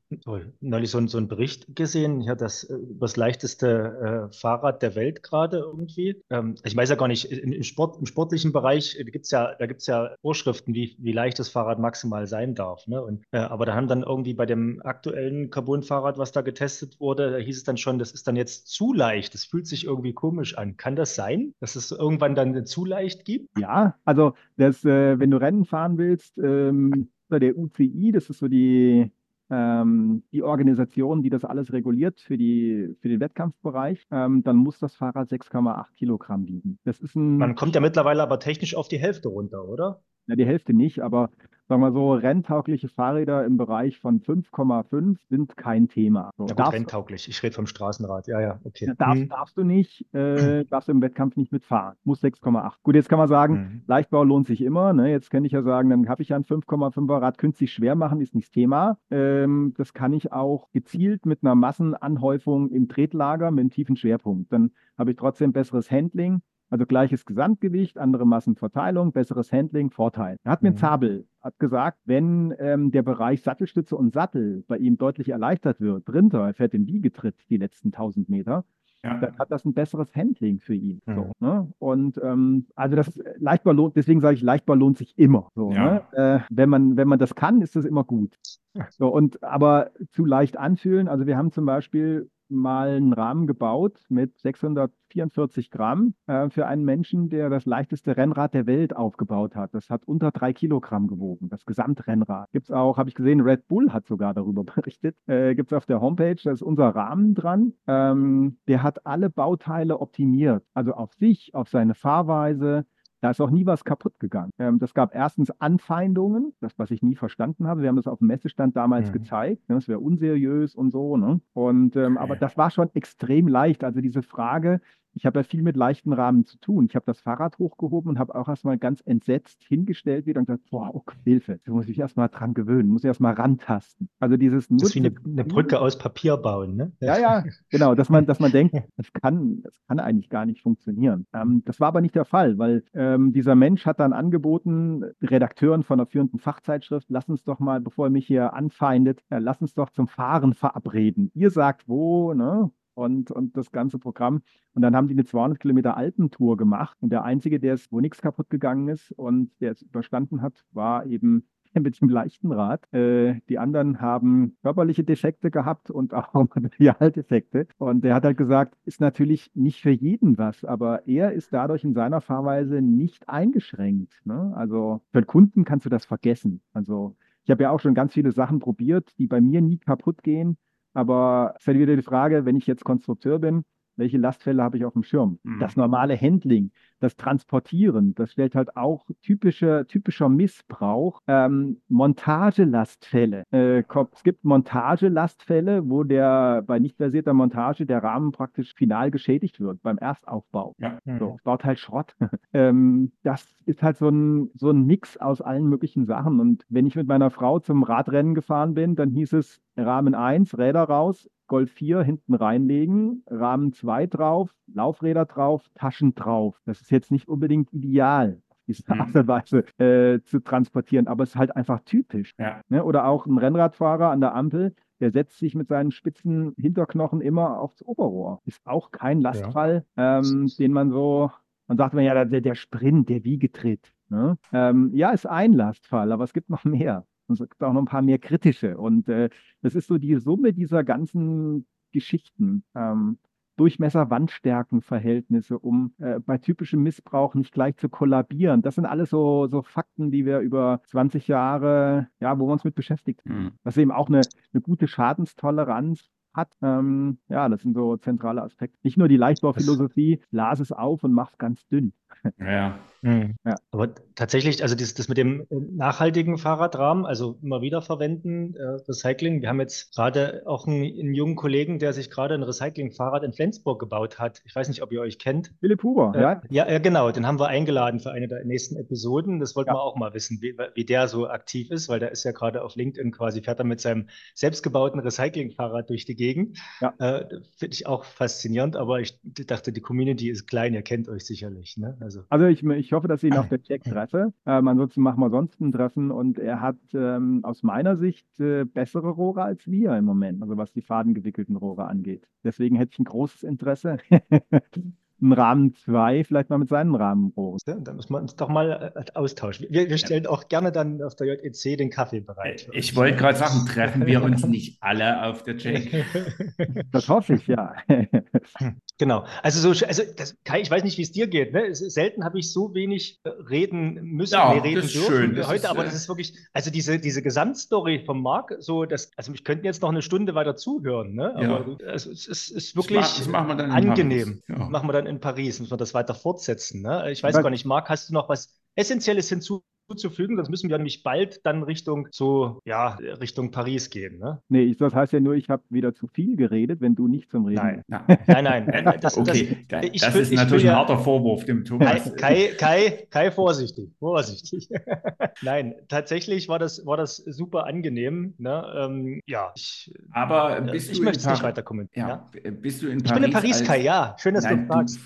neulich so, so, einen Bericht gesehen, ja, das äh, das leichteste äh, Fahrrad der Welt gerade irgendwie. Ähm, ich weiß ja gar nicht, im, Sport, im sportlichen Bereich äh, gibt's ja, da gibt es ja Vorschriften, wie, wie leicht das Fahrrad maximal sein darf. Ne? Und, äh, aber da haben dann irgendwie bei dem aktuellen Carbon-Fahrrad, was da getestet wurde, da hieß es dann schon, das ist dann jetzt zu leicht. Das fühlt sich irgendwie komisch an. Kann das sein, dass es irgendwann dann zu leicht gibt? Ja, also das, äh, wenn du Rennen fahren willst, ähm, der UCI, das ist so die, ähm, die Organisation, die das alles reguliert für, die, für den Wettkampfbereich, ähm, dann muss das Fahrrad 6,8 Kilogramm wiegen. Das ist ein, Man kommt ja mittlerweile aber technisch auf die Hälfte runter, oder? Ja, die Hälfte nicht, aber sagen wir so, renntaugliche Fahrräder im Bereich von 5,5 sind kein Thema. So, ja, gut, renntauglich. Ich rede vom Straßenrad. Ja, ja, okay. Darf, hm. Darfst du nicht, äh, darfst du im Wettkampf nicht mitfahren. Muss 6,8. Gut, jetzt kann man sagen, hm. Leichtbau lohnt sich immer. Ne? Jetzt könnte ich ja sagen, dann habe ich ja ein 5,5er Rad. Künstlich schwer machen ist nicht das Thema. Ähm, das kann ich auch gezielt mit einer Massenanhäufung im Tretlager mit einem tiefen Schwerpunkt. Dann habe ich trotzdem besseres Handling also gleiches Gesamtgewicht, andere Massenverteilung, besseres Handling, Vorteil. Er hat mir mhm. Zabel hat gesagt, wenn ähm, der Bereich Sattelstütze und Sattel bei ihm deutlich erleichtert wird, drunter, er fährt den Wiegetritt die letzten 1000 Meter, ja. dann hat das ein besseres Handling für ihn. Mhm. So, ne? Und ähm, also das leichtbar lohnt, deswegen sage ich, leichtbar lohnt sich immer. So, ja. ne? äh, wenn, man, wenn man das kann, ist das immer gut. So, und aber zu leicht anfühlen, also wir haben zum Beispiel mal einen Rahmen gebaut mit 644 Gramm äh, für einen Menschen, der das leichteste Rennrad der Welt aufgebaut hat. Das hat unter drei Kilogramm gewogen, das Gesamtrennrad. Gibt es auch, habe ich gesehen, Red Bull hat sogar darüber berichtet. Äh, Gibt es auf der Homepage, da ist unser Rahmen dran. Ähm, der hat alle Bauteile optimiert, also auf sich, auf seine Fahrweise, da ist auch nie was kaputt gegangen. Ähm, das gab erstens Anfeindungen, das, was ich nie verstanden habe. Wir haben das auf dem Messestand damals mhm. gezeigt. Ne? Das wäre unseriös und so. Ne? Und, ähm, okay. Aber das war schon extrem leicht. Also diese Frage, ich habe ja viel mit leichten Rahmen zu tun. Ich habe das Fahrrad hochgehoben und habe auch erstmal ganz entsetzt hingestellt wieder und gesagt, boah, oh, Hilfe, da muss ich erstmal dran gewöhnen, muss ich erstmal rantasten. Also dieses Das ist wie eine, eine Brücke aus Papier bauen, ne? Ja, ja, genau, dass man, dass man denkt, das kann, das kann eigentlich gar nicht funktionieren. Ähm, das war aber nicht der Fall, weil ähm, dieser Mensch hat dann angeboten, Redakteuren von einer führenden Fachzeitschrift, lass uns doch mal, bevor er mich hier anfeindet, äh, lass uns doch zum Fahren verabreden. Ihr sagt wo, ne? Und, und das ganze Programm. Und dann haben die eine 200 Kilometer Alpentour gemacht. Und der Einzige, der es, wo nichts kaputt gegangen ist und der es überstanden hat, war eben mit dem leichten Rad. Äh, die anderen haben körperliche Defekte gehabt und auch Materialdefekte. Und der hat halt gesagt, ist natürlich nicht für jeden was, aber er ist dadurch in seiner Fahrweise nicht eingeschränkt. Ne? Also für den Kunden kannst du das vergessen. Also ich habe ja auch schon ganz viele Sachen probiert, die bei mir nie kaputt gehen. Aber es ist halt wieder die Frage, wenn ich jetzt Konstrukteur bin, welche Lastfälle habe ich auf dem Schirm? Mhm. Das normale Handling, das Transportieren, das stellt halt auch typische, typischer Missbrauch. Ähm, Montagelastfälle. Äh, es gibt Montagelastfälle, wo der bei nicht versierter Montage der Rahmen praktisch final geschädigt wird beim Erstaufbau. Ja. So, es baut halt Schrott. ähm, das ist halt so ein, so ein Mix aus allen möglichen Sachen. Und wenn ich mit meiner Frau zum Radrennen gefahren bin, dann hieß es Rahmen 1, Räder raus, Golf 4 hinten reinlegen, Rahmen 2 drauf, Laufräder drauf, Taschen drauf. Das ist jetzt nicht unbedingt ideal diese mhm. Art und Weise äh, zu transportieren, aber es ist halt einfach typisch. Ja. Ne? Oder auch ein Rennradfahrer an der Ampel, der setzt sich mit seinen spitzen Hinterknochen immer aufs Oberrohr. Ist auch kein Lastfall, ja. ähm, den man so, man sagt man ja, der, der Sprint, der Wiegetritt. Ne? Ähm, ja, ist ein Lastfall, aber es gibt noch mehr. Und es gibt auch noch ein paar mehr kritische. Und äh, das ist so die Summe dieser ganzen Geschichten. Ähm, Durchmesser-Wandstärken-Verhältnisse, um äh, bei typischem Missbrauch nicht gleich zu kollabieren. Das sind alles so, so Fakten, die wir über 20 Jahre, ja, wo wir uns mit beschäftigt haben. Mhm. Ist eben auch eine, eine gute Schadenstoleranz hat. Ähm, ja, das sind so zentrale Aspekte. Nicht nur die Leichtbauphilosophie, las es auf und mach es ganz dünn. Ja. Mhm. ja. Aber tatsächlich, also das, das mit dem äh, nachhaltigen Fahrradrahmen, also immer wieder verwenden, äh, Recycling. Wir haben jetzt gerade auch einen, einen, jungen Kollegen, der sich gerade ein Recycling-Fahrrad in Flensburg gebaut hat. Ich weiß nicht, ob ihr euch kennt. Philipp Huber, äh, ja. Ja, genau. Den haben wir eingeladen für eine der nächsten Episoden. Das wollten ja. wir auch mal wissen, wie, wie der so aktiv ist, weil der ist ja gerade auf LinkedIn quasi, fährt er mit seinem selbstgebauten Recycling-Fahrrad durch die Gegend. Ja. Äh, Finde ich auch faszinierend, aber ich dachte, die Community ist klein, ihr kennt euch sicherlich. Ne? Also, also ich, ich hoffe, dass ich ihn auf der Check treffe. Ähm, ansonsten machen wir sonst ein Treffen und er hat ähm, aus meiner Sicht äh, bessere Rohre als wir im Moment, also was die fadengewickelten Rohre angeht. Deswegen hätte ich ein großes Interesse. einen Rahmen 2 vielleicht mal mit seinen Rahmen groß. Ja, da müssen wir uns doch mal äh, austauschen. Wir, wir stellen ja. auch gerne dann auf der JEC den Kaffee bereit. Äh, ich wollte gerade sagen, treffen wir uns nicht alle auf der JEC? Das hoffe ich, ja. Genau. Also so, also das, Kai, ich weiß nicht, wie es dir geht. Ne? selten habe ich so wenig äh, reden müssen, ja, nee, reden dürfen schön. Das heute, ist, aber das ist wirklich, also diese, diese Gesamtstory vom Marc, so das, also ich könnte jetzt noch eine Stunde weiter zuhören, ne? Aber ja. also, es, ist, ist wirklich das, ma das angenehm. Ja. Machen wir dann in Paris, müssen wir das weiter fortsetzen. Ne? Ich weiß gar nicht, Marc, hast du noch was Essentielles hinzu zuzufügen, sonst müssen wir nämlich bald dann Richtung so, ja, Richtung Paris gehen. Ne? Nee, das heißt ja nur, ich habe wieder zu viel geredet, wenn du nicht zum Reden Nein, nein, nein. Das, okay, das, ich, das ist natürlich ein harter Vorwurf dem Thomas. Kai, Kai, Kai, vorsichtig, vorsichtig. nein, tatsächlich war das, war das super angenehm. Ne? Ähm, ja, ich, Aber bist ich du möchte es nicht weiter kommentieren. Ja, ja? Bist du in Paris? Ich bin in Paris, Kai, ja. Schön, dass nein, du fragst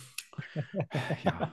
ja,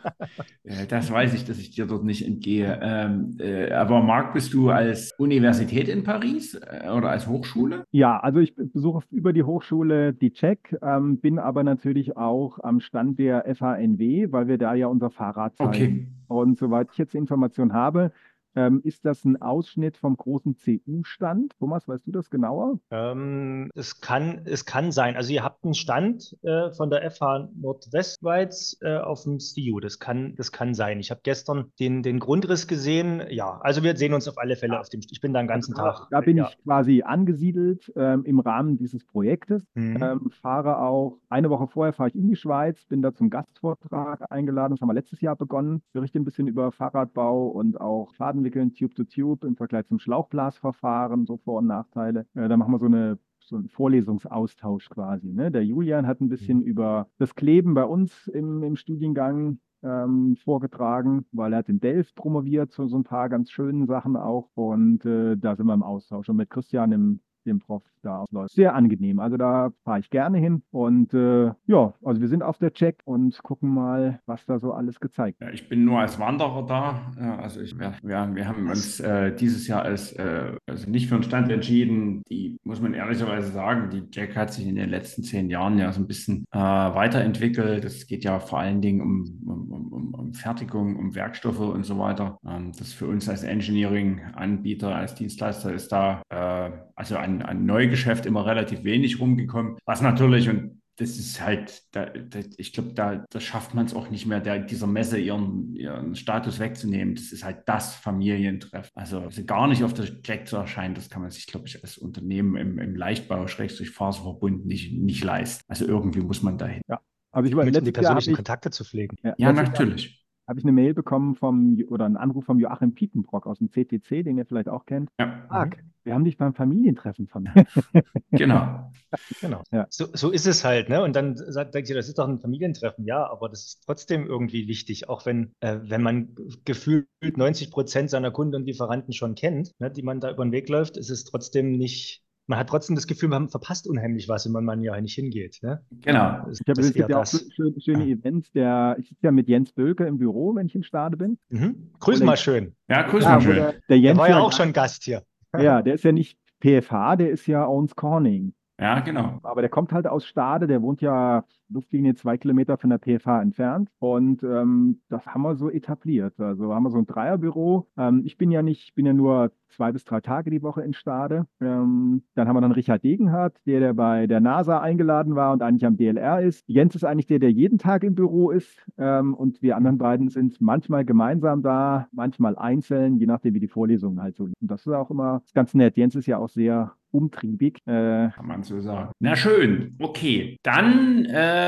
äh, das weiß ich, dass ich dir dort nicht entgehe. Ähm, äh, aber Marc, bist du als Universität in Paris äh, oder als Hochschule? Ja, also ich besuche über die Hochschule die Check, ähm, bin aber natürlich auch am Stand der FHNW, weil wir da ja unser Fahrrad zeigen. Okay. Und soweit ich jetzt Informationen habe, ähm, ist das ein Ausschnitt vom großen CU-Stand? Thomas, weißt du das genauer? Ähm, es, kann, es kann sein. Also ihr habt einen Stand äh, von der FH Nordwestschweiz äh, auf dem CU. Das kann, das kann sein. Ich habe gestern den, den Grundriss gesehen. Ja, also wir sehen uns auf alle Fälle auf dem Ich bin da den ganzen also, Tag. Da bin ja. ich quasi angesiedelt ähm, im Rahmen dieses Projektes. Mhm. Ähm, fahre auch, eine Woche vorher fahre ich in die Schweiz, bin da zum Gastvortrag eingeladen. Das haben wir letztes Jahr begonnen. Berichte ein bisschen über Fahrradbau und auch Faden entwickeln, Tube-to-Tube im Vergleich zum Schlauchblasverfahren, so Vor- und Nachteile. Äh, da machen wir so eine so ein Vorlesungsaustausch quasi. Ne? Der Julian hat ein bisschen mhm. über das Kleben bei uns im, im Studiengang ähm, vorgetragen, weil er hat in Delft promoviert zu so ein paar ganz schönen Sachen auch. Und äh, da sind wir im Austausch. Und mit Christian im dem Prof da ausläuft. Sehr angenehm. Also da fahre ich gerne hin. Und äh, ja, also wir sind auf der Check und gucken mal, was da so alles gezeigt wird. Ich bin nur als Wanderer da. Also ich, wir, wir haben uns äh, dieses Jahr als äh, also nicht für einen Stand entschieden. Die muss man ehrlicherweise sagen, die Jack hat sich in den letzten zehn Jahren ja so ein bisschen äh, weiterentwickelt. Es geht ja vor allen Dingen um, um, um, um Fertigung, um Werkstoffe und so weiter. Ähm, das für uns als Engineering-Anbieter, als Dienstleister ist da äh, also an, an Neugeschäft immer relativ wenig rumgekommen, was natürlich und das ist halt, da, da, ich glaube, da, da schafft man es auch nicht mehr, der, dieser Messe ihren, ihren Status wegzunehmen. Das ist halt das Familientreff. Also, also gar nicht auf der Jack zu erscheinen, das kann man sich, glaube ich, als Unternehmen im, im Leichtbau, Schrägstrich Faserverbund nicht, nicht leisten. Also irgendwie muss man dahin. Ja. Also ich meine, die persönlichen ich, Kontakte zu pflegen. Ja, ja natürlich habe ich eine Mail bekommen vom oder einen Anruf vom Joachim Piepenbrock aus dem CTC, den ihr vielleicht auch kennt. Ja. Marc, mhm. wir haben dich beim Familientreffen vermittelt. genau. genau. Ja. So, so ist es halt, ne? Und dann sagt, denkt ihr, das ist doch ein Familientreffen, ja, aber das ist trotzdem irgendwie wichtig, auch wenn, äh, wenn man gefühlt 90 Prozent seiner Kunden und Lieferanten schon kennt, ne, die man da über den Weg läuft, ist es trotzdem nicht man hat trotzdem das Gefühl, man verpasst unheimlich was, wenn man ja nicht hingeht. Ne? Genau. Das, ich habe es gibt ja auch schöne, schöne ja. Events. Der, ich sitze ja mit Jens Bölke im Büro, wenn ich in Stade bin. Mhm. Grüß oder mal schön. Ja, grüß ja, mal schön. Der, der, Jens der war ja auch schon Gast hier. Ja, der ist ja nicht PFH, der ist ja Owens Corning. Ja, genau. Aber der kommt halt aus Stade, der wohnt ja Luftlinie zwei Kilometer von der PFH entfernt. Und ähm, das haben wir so etabliert. Also haben wir so ein Dreierbüro. Ähm, ich bin ja nicht, bin ja nur zwei bis drei Tage die Woche in Stade. Ähm, dann haben wir dann Richard Degenhardt, der, der bei der NASA eingeladen war und eigentlich am DLR ist. Jens ist eigentlich der, der jeden Tag im Büro ist. Ähm, und wir anderen beiden sind manchmal gemeinsam da, manchmal einzeln, je nachdem, wie die Vorlesungen halt so. Und das ist auch immer ganz nett. Jens ist ja auch sehr umtriebig. Äh, Kann man so sagen. Na schön, okay. Dann äh,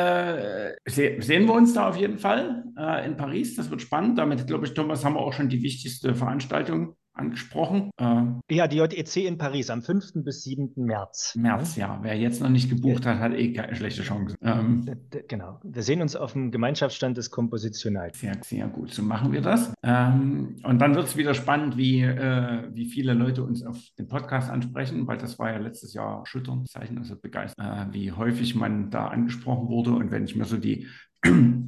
se sehen wir uns da auf jeden Fall äh, in Paris. Das wird spannend. Damit, glaube ich, Thomas, haben wir auch schon die wichtigste Veranstaltung angesprochen. Äh, ja, die JEC in Paris am 5. bis 7. März. März, ja. Wer jetzt noch nicht gebucht hat, hat eh keine schlechte Chance. Ähm, genau. Wir sehen uns auf dem Gemeinschaftsstand des Kompositionals. Sehr, sehr gut. So machen wir das. Ähm, und dann wird es wieder spannend, wie, äh, wie viele Leute uns auf den Podcast ansprechen, weil das war ja letztes Jahr schütternd Zeichen, also begeistert, äh, wie häufig man da angesprochen wurde. Und wenn ich mir so die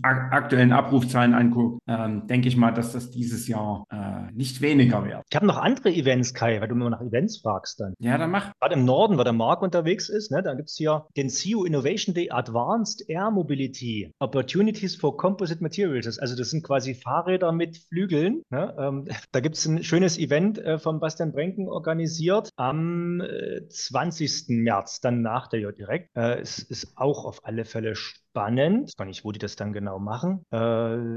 aktuellen Abrufzahlen anguckt, ähm, denke ich mal, dass das dieses Jahr äh, nicht weniger wird. Ich habe noch andere Events, Kai, weil du mir nach Events fragst dann. Ja, dann mach. Gerade im Norden, wo der Marc unterwegs ist, ne, da gibt es hier den CU Innovation Day Advanced Air Mobility Opportunities for Composite Materials. Also das sind quasi Fahrräder mit Flügeln. Ne? Ähm, da gibt es ein schönes Event äh, von Bastian Brenken organisiert am äh, 20. März, dann nach der J direkt. Äh, es ist auch auf alle Fälle spannend. Ich weiß nicht, wo die das dann genau machen. Äh,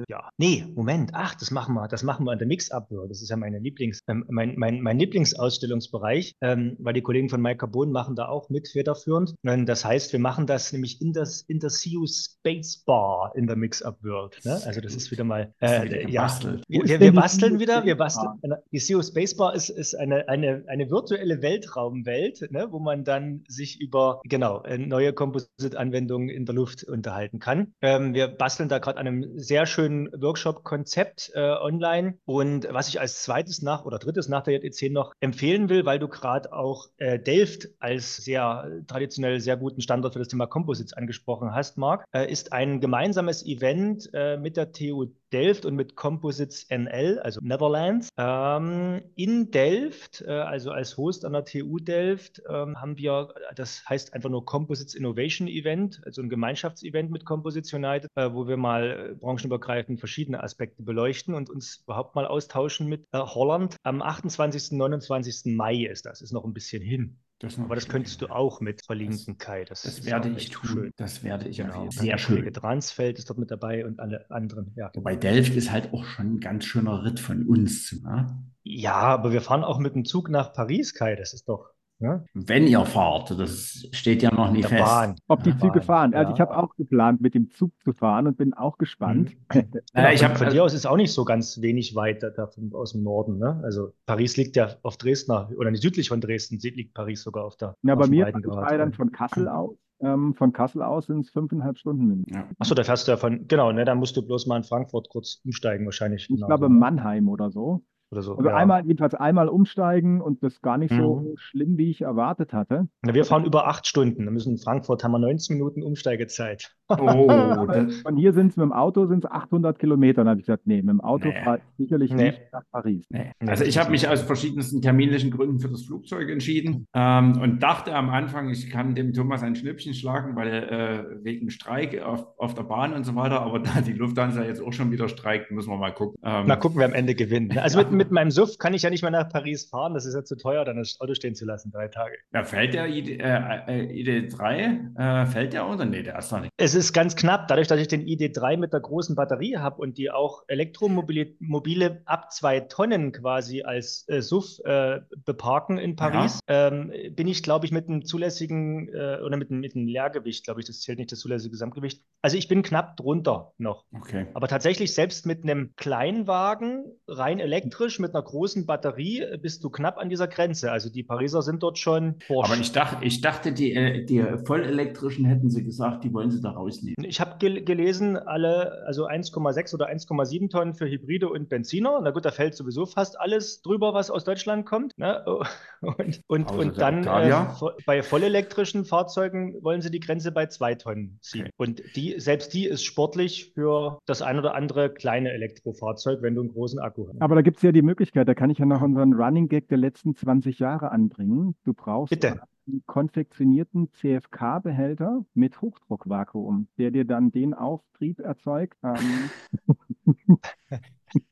ja, nee, Moment. Ach, das machen wir. Das machen wir an der Mix-Up World. Das ist ja meine Lieblings, äh, mein, mein, mein Lieblingsausstellungsbereich, ähm, weil die Kollegen von Mike Carbon machen da auch mit federführend. Und das heißt, wir machen das nämlich in das in der CU Space Bar in der Mix-Up World. Ne? Also das ist wieder mal äh, ja, wir, wir, basteln wieder. Wir basteln. Die CU Space Bar ist, ist eine, eine, eine virtuelle Weltraumwelt, ne? wo man dann sich über genau äh, neue Composite-Anwendungen in der Luft und unterhalten kann. Ähm, wir basteln da gerade an einem sehr schönen Workshop-Konzept äh, online. Und was ich als zweites nach oder drittes nach der JEC noch empfehlen will, weil du gerade auch äh, Delft als sehr traditionell sehr guten Standort für das Thema Composites angesprochen hast, Marc, äh, ist ein gemeinsames Event äh, mit der TU Delft und mit Composites NL, also Netherlands. Ähm, in Delft, äh, also als Host an der TU Delft, ähm, haben wir, das heißt einfach nur Composites Innovation Event, also ein Gemeinschaftsevent mit Composites United, äh, wo wir mal äh, branchenübergreifend verschiedene Aspekte beleuchten und uns überhaupt mal austauschen mit äh, Holland. Am 28. 29. Mai ist das, ist noch ein bisschen hin. Das Aber das könntest du auch mit verlinken, das, Kai. Das, das werde ich tun. Schön. Das werde ich genau. Sehr schön. Transfeld ist dort mit dabei und alle anderen. Ja. Wobei Delft ist halt auch schon ein ganz schöner Ritt von uns. Ne? Ja, aber wir fahren auch mit dem Zug nach Paris, Kai. Das ist doch. Ja? Wenn ihr fahrt, das steht ja noch nicht fest. Bahn. Ob die Züge Bahn. fahren. Also ich habe auch geplant, mit dem Zug zu fahren und bin auch gespannt. Mhm. genau, ich hab, von dir aus ist auch nicht so ganz wenig weit da, da aus dem Norden. Ne? Also Paris liegt ja auf Dresdner oder nicht südlich von Dresden liegt Paris sogar auf der. Ja, bei mir war dann von Kassel aus ähm, von Kassel aus sind es fünfeinhalb Stunden. Ja. Achso, da fährst du ja von, genau, ne, da musst du bloß mal in Frankfurt kurz umsteigen wahrscheinlich. Ich genau. glaube Mannheim oder so. Oder so. Also ja. einmal, jedenfalls einmal umsteigen und das gar nicht mhm. so schlimm, wie ich erwartet hatte. Na, wir fahren über acht Stunden. Wir müssen in Frankfurt haben wir 19 Minuten Umsteigezeit. Oh, Von hier sind es mit dem Auto sind es 800 Kilometer. Dann habe ich gesagt, nee, mit dem Auto nee. fahre ich sicherlich nee. nicht nach Paris. Nee. Also ich habe mich aus verschiedensten terminlichen Gründen für das Flugzeug entschieden ähm, und dachte am Anfang, ich kann dem Thomas ein Schnippchen schlagen, weil äh, wegen Streik auf, auf der Bahn und so weiter. Aber da die Lufthansa jetzt auch schon wieder streikt, müssen wir mal gucken. Ähm, Na gucken, wer am Ende gewinnt. Ne? Also mit, mit meinem SUF kann ich ja nicht mehr nach Paris fahren. Das ist ja zu teuer, dann das Auto stehen zu lassen, drei Tage. Ja, fällt der ID, äh, ID3, äh, fällt der unter? Nee, der ist noch nicht. Es ist ganz knapp. Dadurch, dass ich den ID3 mit der großen Batterie habe und die auch elektromobile mobile ab zwei Tonnen quasi als äh, SUV äh, beparken in Paris, ja. ähm, bin ich, glaube ich, mit einem zulässigen äh, oder mit, mit einem Leergewicht, glaube ich, das zählt nicht das zulässige Gesamtgewicht. Also ich bin knapp drunter noch. Okay. Aber tatsächlich selbst mit einem Kleinwagen, rein elektrisch, mit einer großen Batterie, äh, bist du knapp an dieser Grenze. Also die Pariser sind dort schon forsch. Aber ich dachte, ich dachte die, äh, die vollelektrischen hätten sie gesagt, die wollen sie da rausnehmen. Ich habe gel gelesen, alle, also 1,6 oder 1,7 Tonnen für Hybride und Benziner. Na gut, da fällt sowieso fast alles drüber, was aus Deutschland kommt. Ne? Und, und, und dann äh, bei vollelektrischen Fahrzeugen wollen sie die Grenze bei 2 Tonnen ziehen. Okay. Und die, selbst die ist sportlich für das ein oder andere kleine Elektrofahrzeug, wenn du einen großen Akku hast. Aber da gibt es ja die Möglichkeit, da kann ich ja noch unseren Running Gag der letzten 20 Jahre anbringen. Du brauchst Bitte einen konfektionierten CFK-Behälter mit Hochdruckvakuum, der dir dann den Auftrieb erzeugt. Ähm.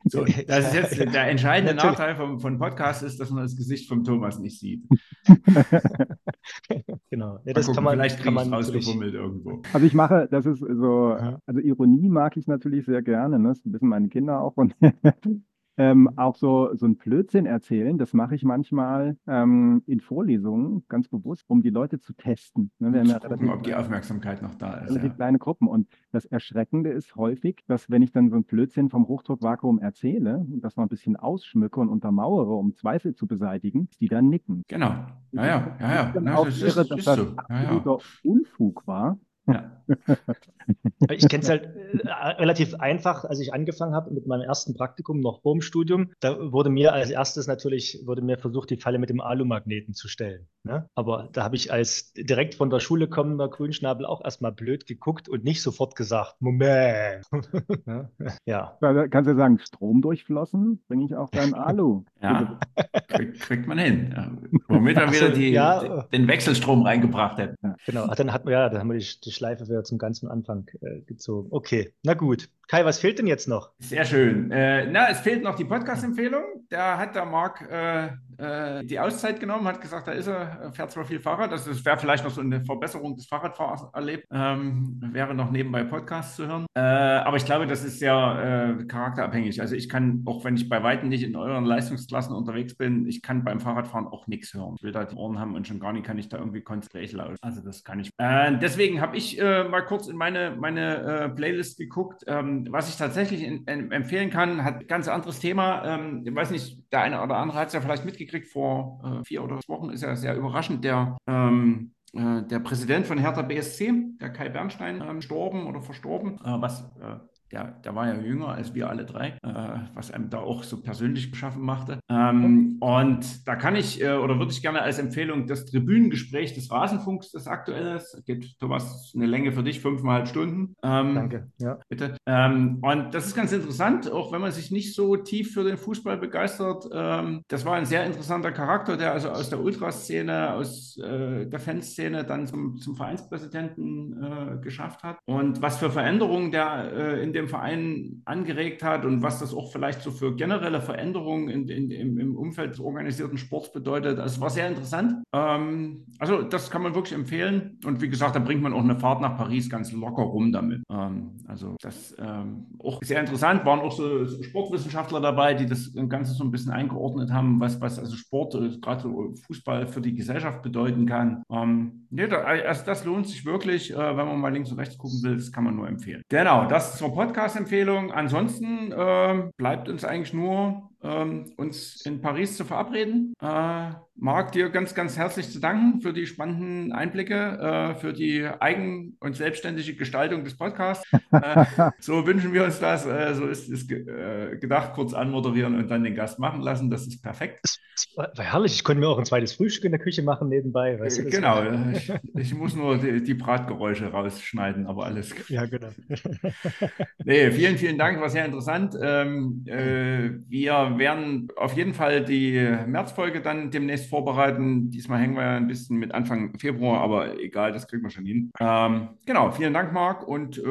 So, das ist jetzt der entscheidende Nachteil vom, von Podcast ist, dass man das Gesicht vom Thomas nicht sieht. genau. Ja, das gucken, kann man, vielleicht kann man rausgefummelt irgendwo. Also ich mache, das ist so, also Ironie mag ich natürlich sehr gerne, ne? Das wissen meine Kinder auch und ähm, auch so, so ein Blödsinn erzählen, das mache ich manchmal ähm, in Vorlesungen ganz bewusst, um die Leute zu testen. Ne, wir haben ja gucken, ob die Aufmerksamkeit noch da ist. Ja. kleine Gruppen. Und das Erschreckende ist häufig, dass wenn ich dann so ein Blödsinn vom Hochdruckvakuum erzähle und das mal ein bisschen ausschmücke und untermauere, um Zweifel zu beseitigen, die dann nicken. Genau. Ja, ja, ja, ja. das irre, ist, dass ist das so. absoluter Unfug war. Ja. ich kenne es halt äh, relativ einfach, als ich angefangen habe mit meinem ersten Praktikum, noch vor dem Studium. Da wurde mir als erstes natürlich, wurde mir versucht, die Falle mit dem Alumagneten zu stellen. Ne? Aber da habe ich als direkt von der Schule kommender Grünschnabel auch erstmal blöd geguckt und nicht sofort gesagt, Moment. ja. Da kannst du sagen, Strom durchflossen, bringe ich auch dein Alu. ja, kriegt, kriegt man hin. Ja. Womit wir wieder die, ja. den Wechselstrom reingebracht hätten. Genau, dann, hat, ja, dann haben wir die, die Schleife wieder zum ganzen Anfang äh, gezogen. Okay, na gut. Kai, was fehlt denn jetzt noch? Sehr schön. Äh, na, es fehlt noch die Podcast-Empfehlung. Da hat der Marc äh, äh, die Auszeit genommen, hat gesagt, da ist er, fährt zwar viel Fahrrad. Das, wäre vielleicht noch so eine Verbesserung des Fahrradfahrers erlebt. Ähm, wäre noch nebenbei Podcasts zu hören. Äh, aber ich glaube, das ist sehr äh, charakterabhängig. Also ich kann, auch wenn ich bei Weitem nicht in euren Leistungsklassen unterwegs bin, ich kann beim Fahrradfahren auch nichts hören. Ich will da die Ohren haben und schon gar nicht kann ich da irgendwie konzentriert lauschen. Also das kann ich. Äh, deswegen habe ich mal kurz in meine, meine Playlist geguckt. Ähm, was ich tatsächlich in, in, empfehlen kann, hat ein ganz anderes Thema. Ähm, ich weiß nicht, der eine oder andere hat es ja vielleicht mitgekriegt, vor äh, vier oder sechs Wochen ist ja sehr überraschend, der ähm, äh, der Präsident von Hertha BSC, der Kai Bernstein, ähm, gestorben oder verstorben, äh, was äh, der, der war ja jünger als wir alle drei, äh, was einem da auch so persönlich beschaffen machte. Ähm, und da kann ich äh, oder würde ich gerne als Empfehlung das Tribünengespräch des Rasenfunks, das aktuell ist, geht Thomas eine Länge für dich, fünfeinhalb Stunden. Ähm, Danke, ja. Bitte. Ähm, und das ist ganz interessant, auch wenn man sich nicht so tief für den Fußball begeistert. Ähm, das war ein sehr interessanter Charakter, der also aus der Ultraszene, aus äh, der Fanszene dann zum, zum Vereinspräsidenten äh, geschafft hat. Und was für Veränderungen der äh, in dem Verein angeregt hat und was das auch vielleicht so für generelle Veränderungen in, in, im, im, Umfeld des organisierten Sports bedeutet. Das war sehr interessant. Ähm, also das kann man wirklich empfehlen. Und wie gesagt, da bringt man auch eine Fahrt nach Paris ganz locker rum damit. Ähm, also das ähm, auch sehr interessant. Waren auch so Sportwissenschaftler dabei, die das Ganze so ein bisschen eingeordnet haben, was, was also Sport, äh, gerade so Fußball für die Gesellschaft bedeuten kann. Ähm, nee, da, also das lohnt sich wirklich, äh, wenn man mal links und rechts gucken will. Das kann man nur empfehlen. Genau, das zur Podcast-Empfehlung. Ansonsten äh, bleibt uns eigentlich nur ähm, uns in Paris zu verabreden. Äh, Marc, dir ganz, ganz herzlich zu danken für die spannenden Einblicke, äh, für die eigen- und selbstständige Gestaltung des Podcasts. äh, so wünschen wir uns das. Äh, so ist es ge äh, gedacht, kurz anmoderieren und dann den Gast machen lassen. Das ist perfekt. Das war herrlich. Ich konnte mir auch ein zweites Frühstück in der Küche machen nebenbei. Weißt du, genau. Ich, ich, muss nur die, die, Bratgeräusche rausschneiden, aber alles. Ja, genau. nee, vielen, vielen Dank. War sehr interessant. Ähm, äh, wir werden auf jeden Fall die Märzfolge dann demnächst vorbereiten. Diesmal hängen wir ja ein bisschen mit Anfang Februar, aber egal, das kriegen wir schon hin. Ähm, genau, vielen Dank, Marc, und äh,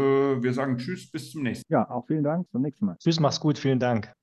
wir sagen Tschüss, bis zum nächsten Mal. Ja, auch vielen Dank, zum nächsten Mal. Tschüss, mach's gut, vielen Dank.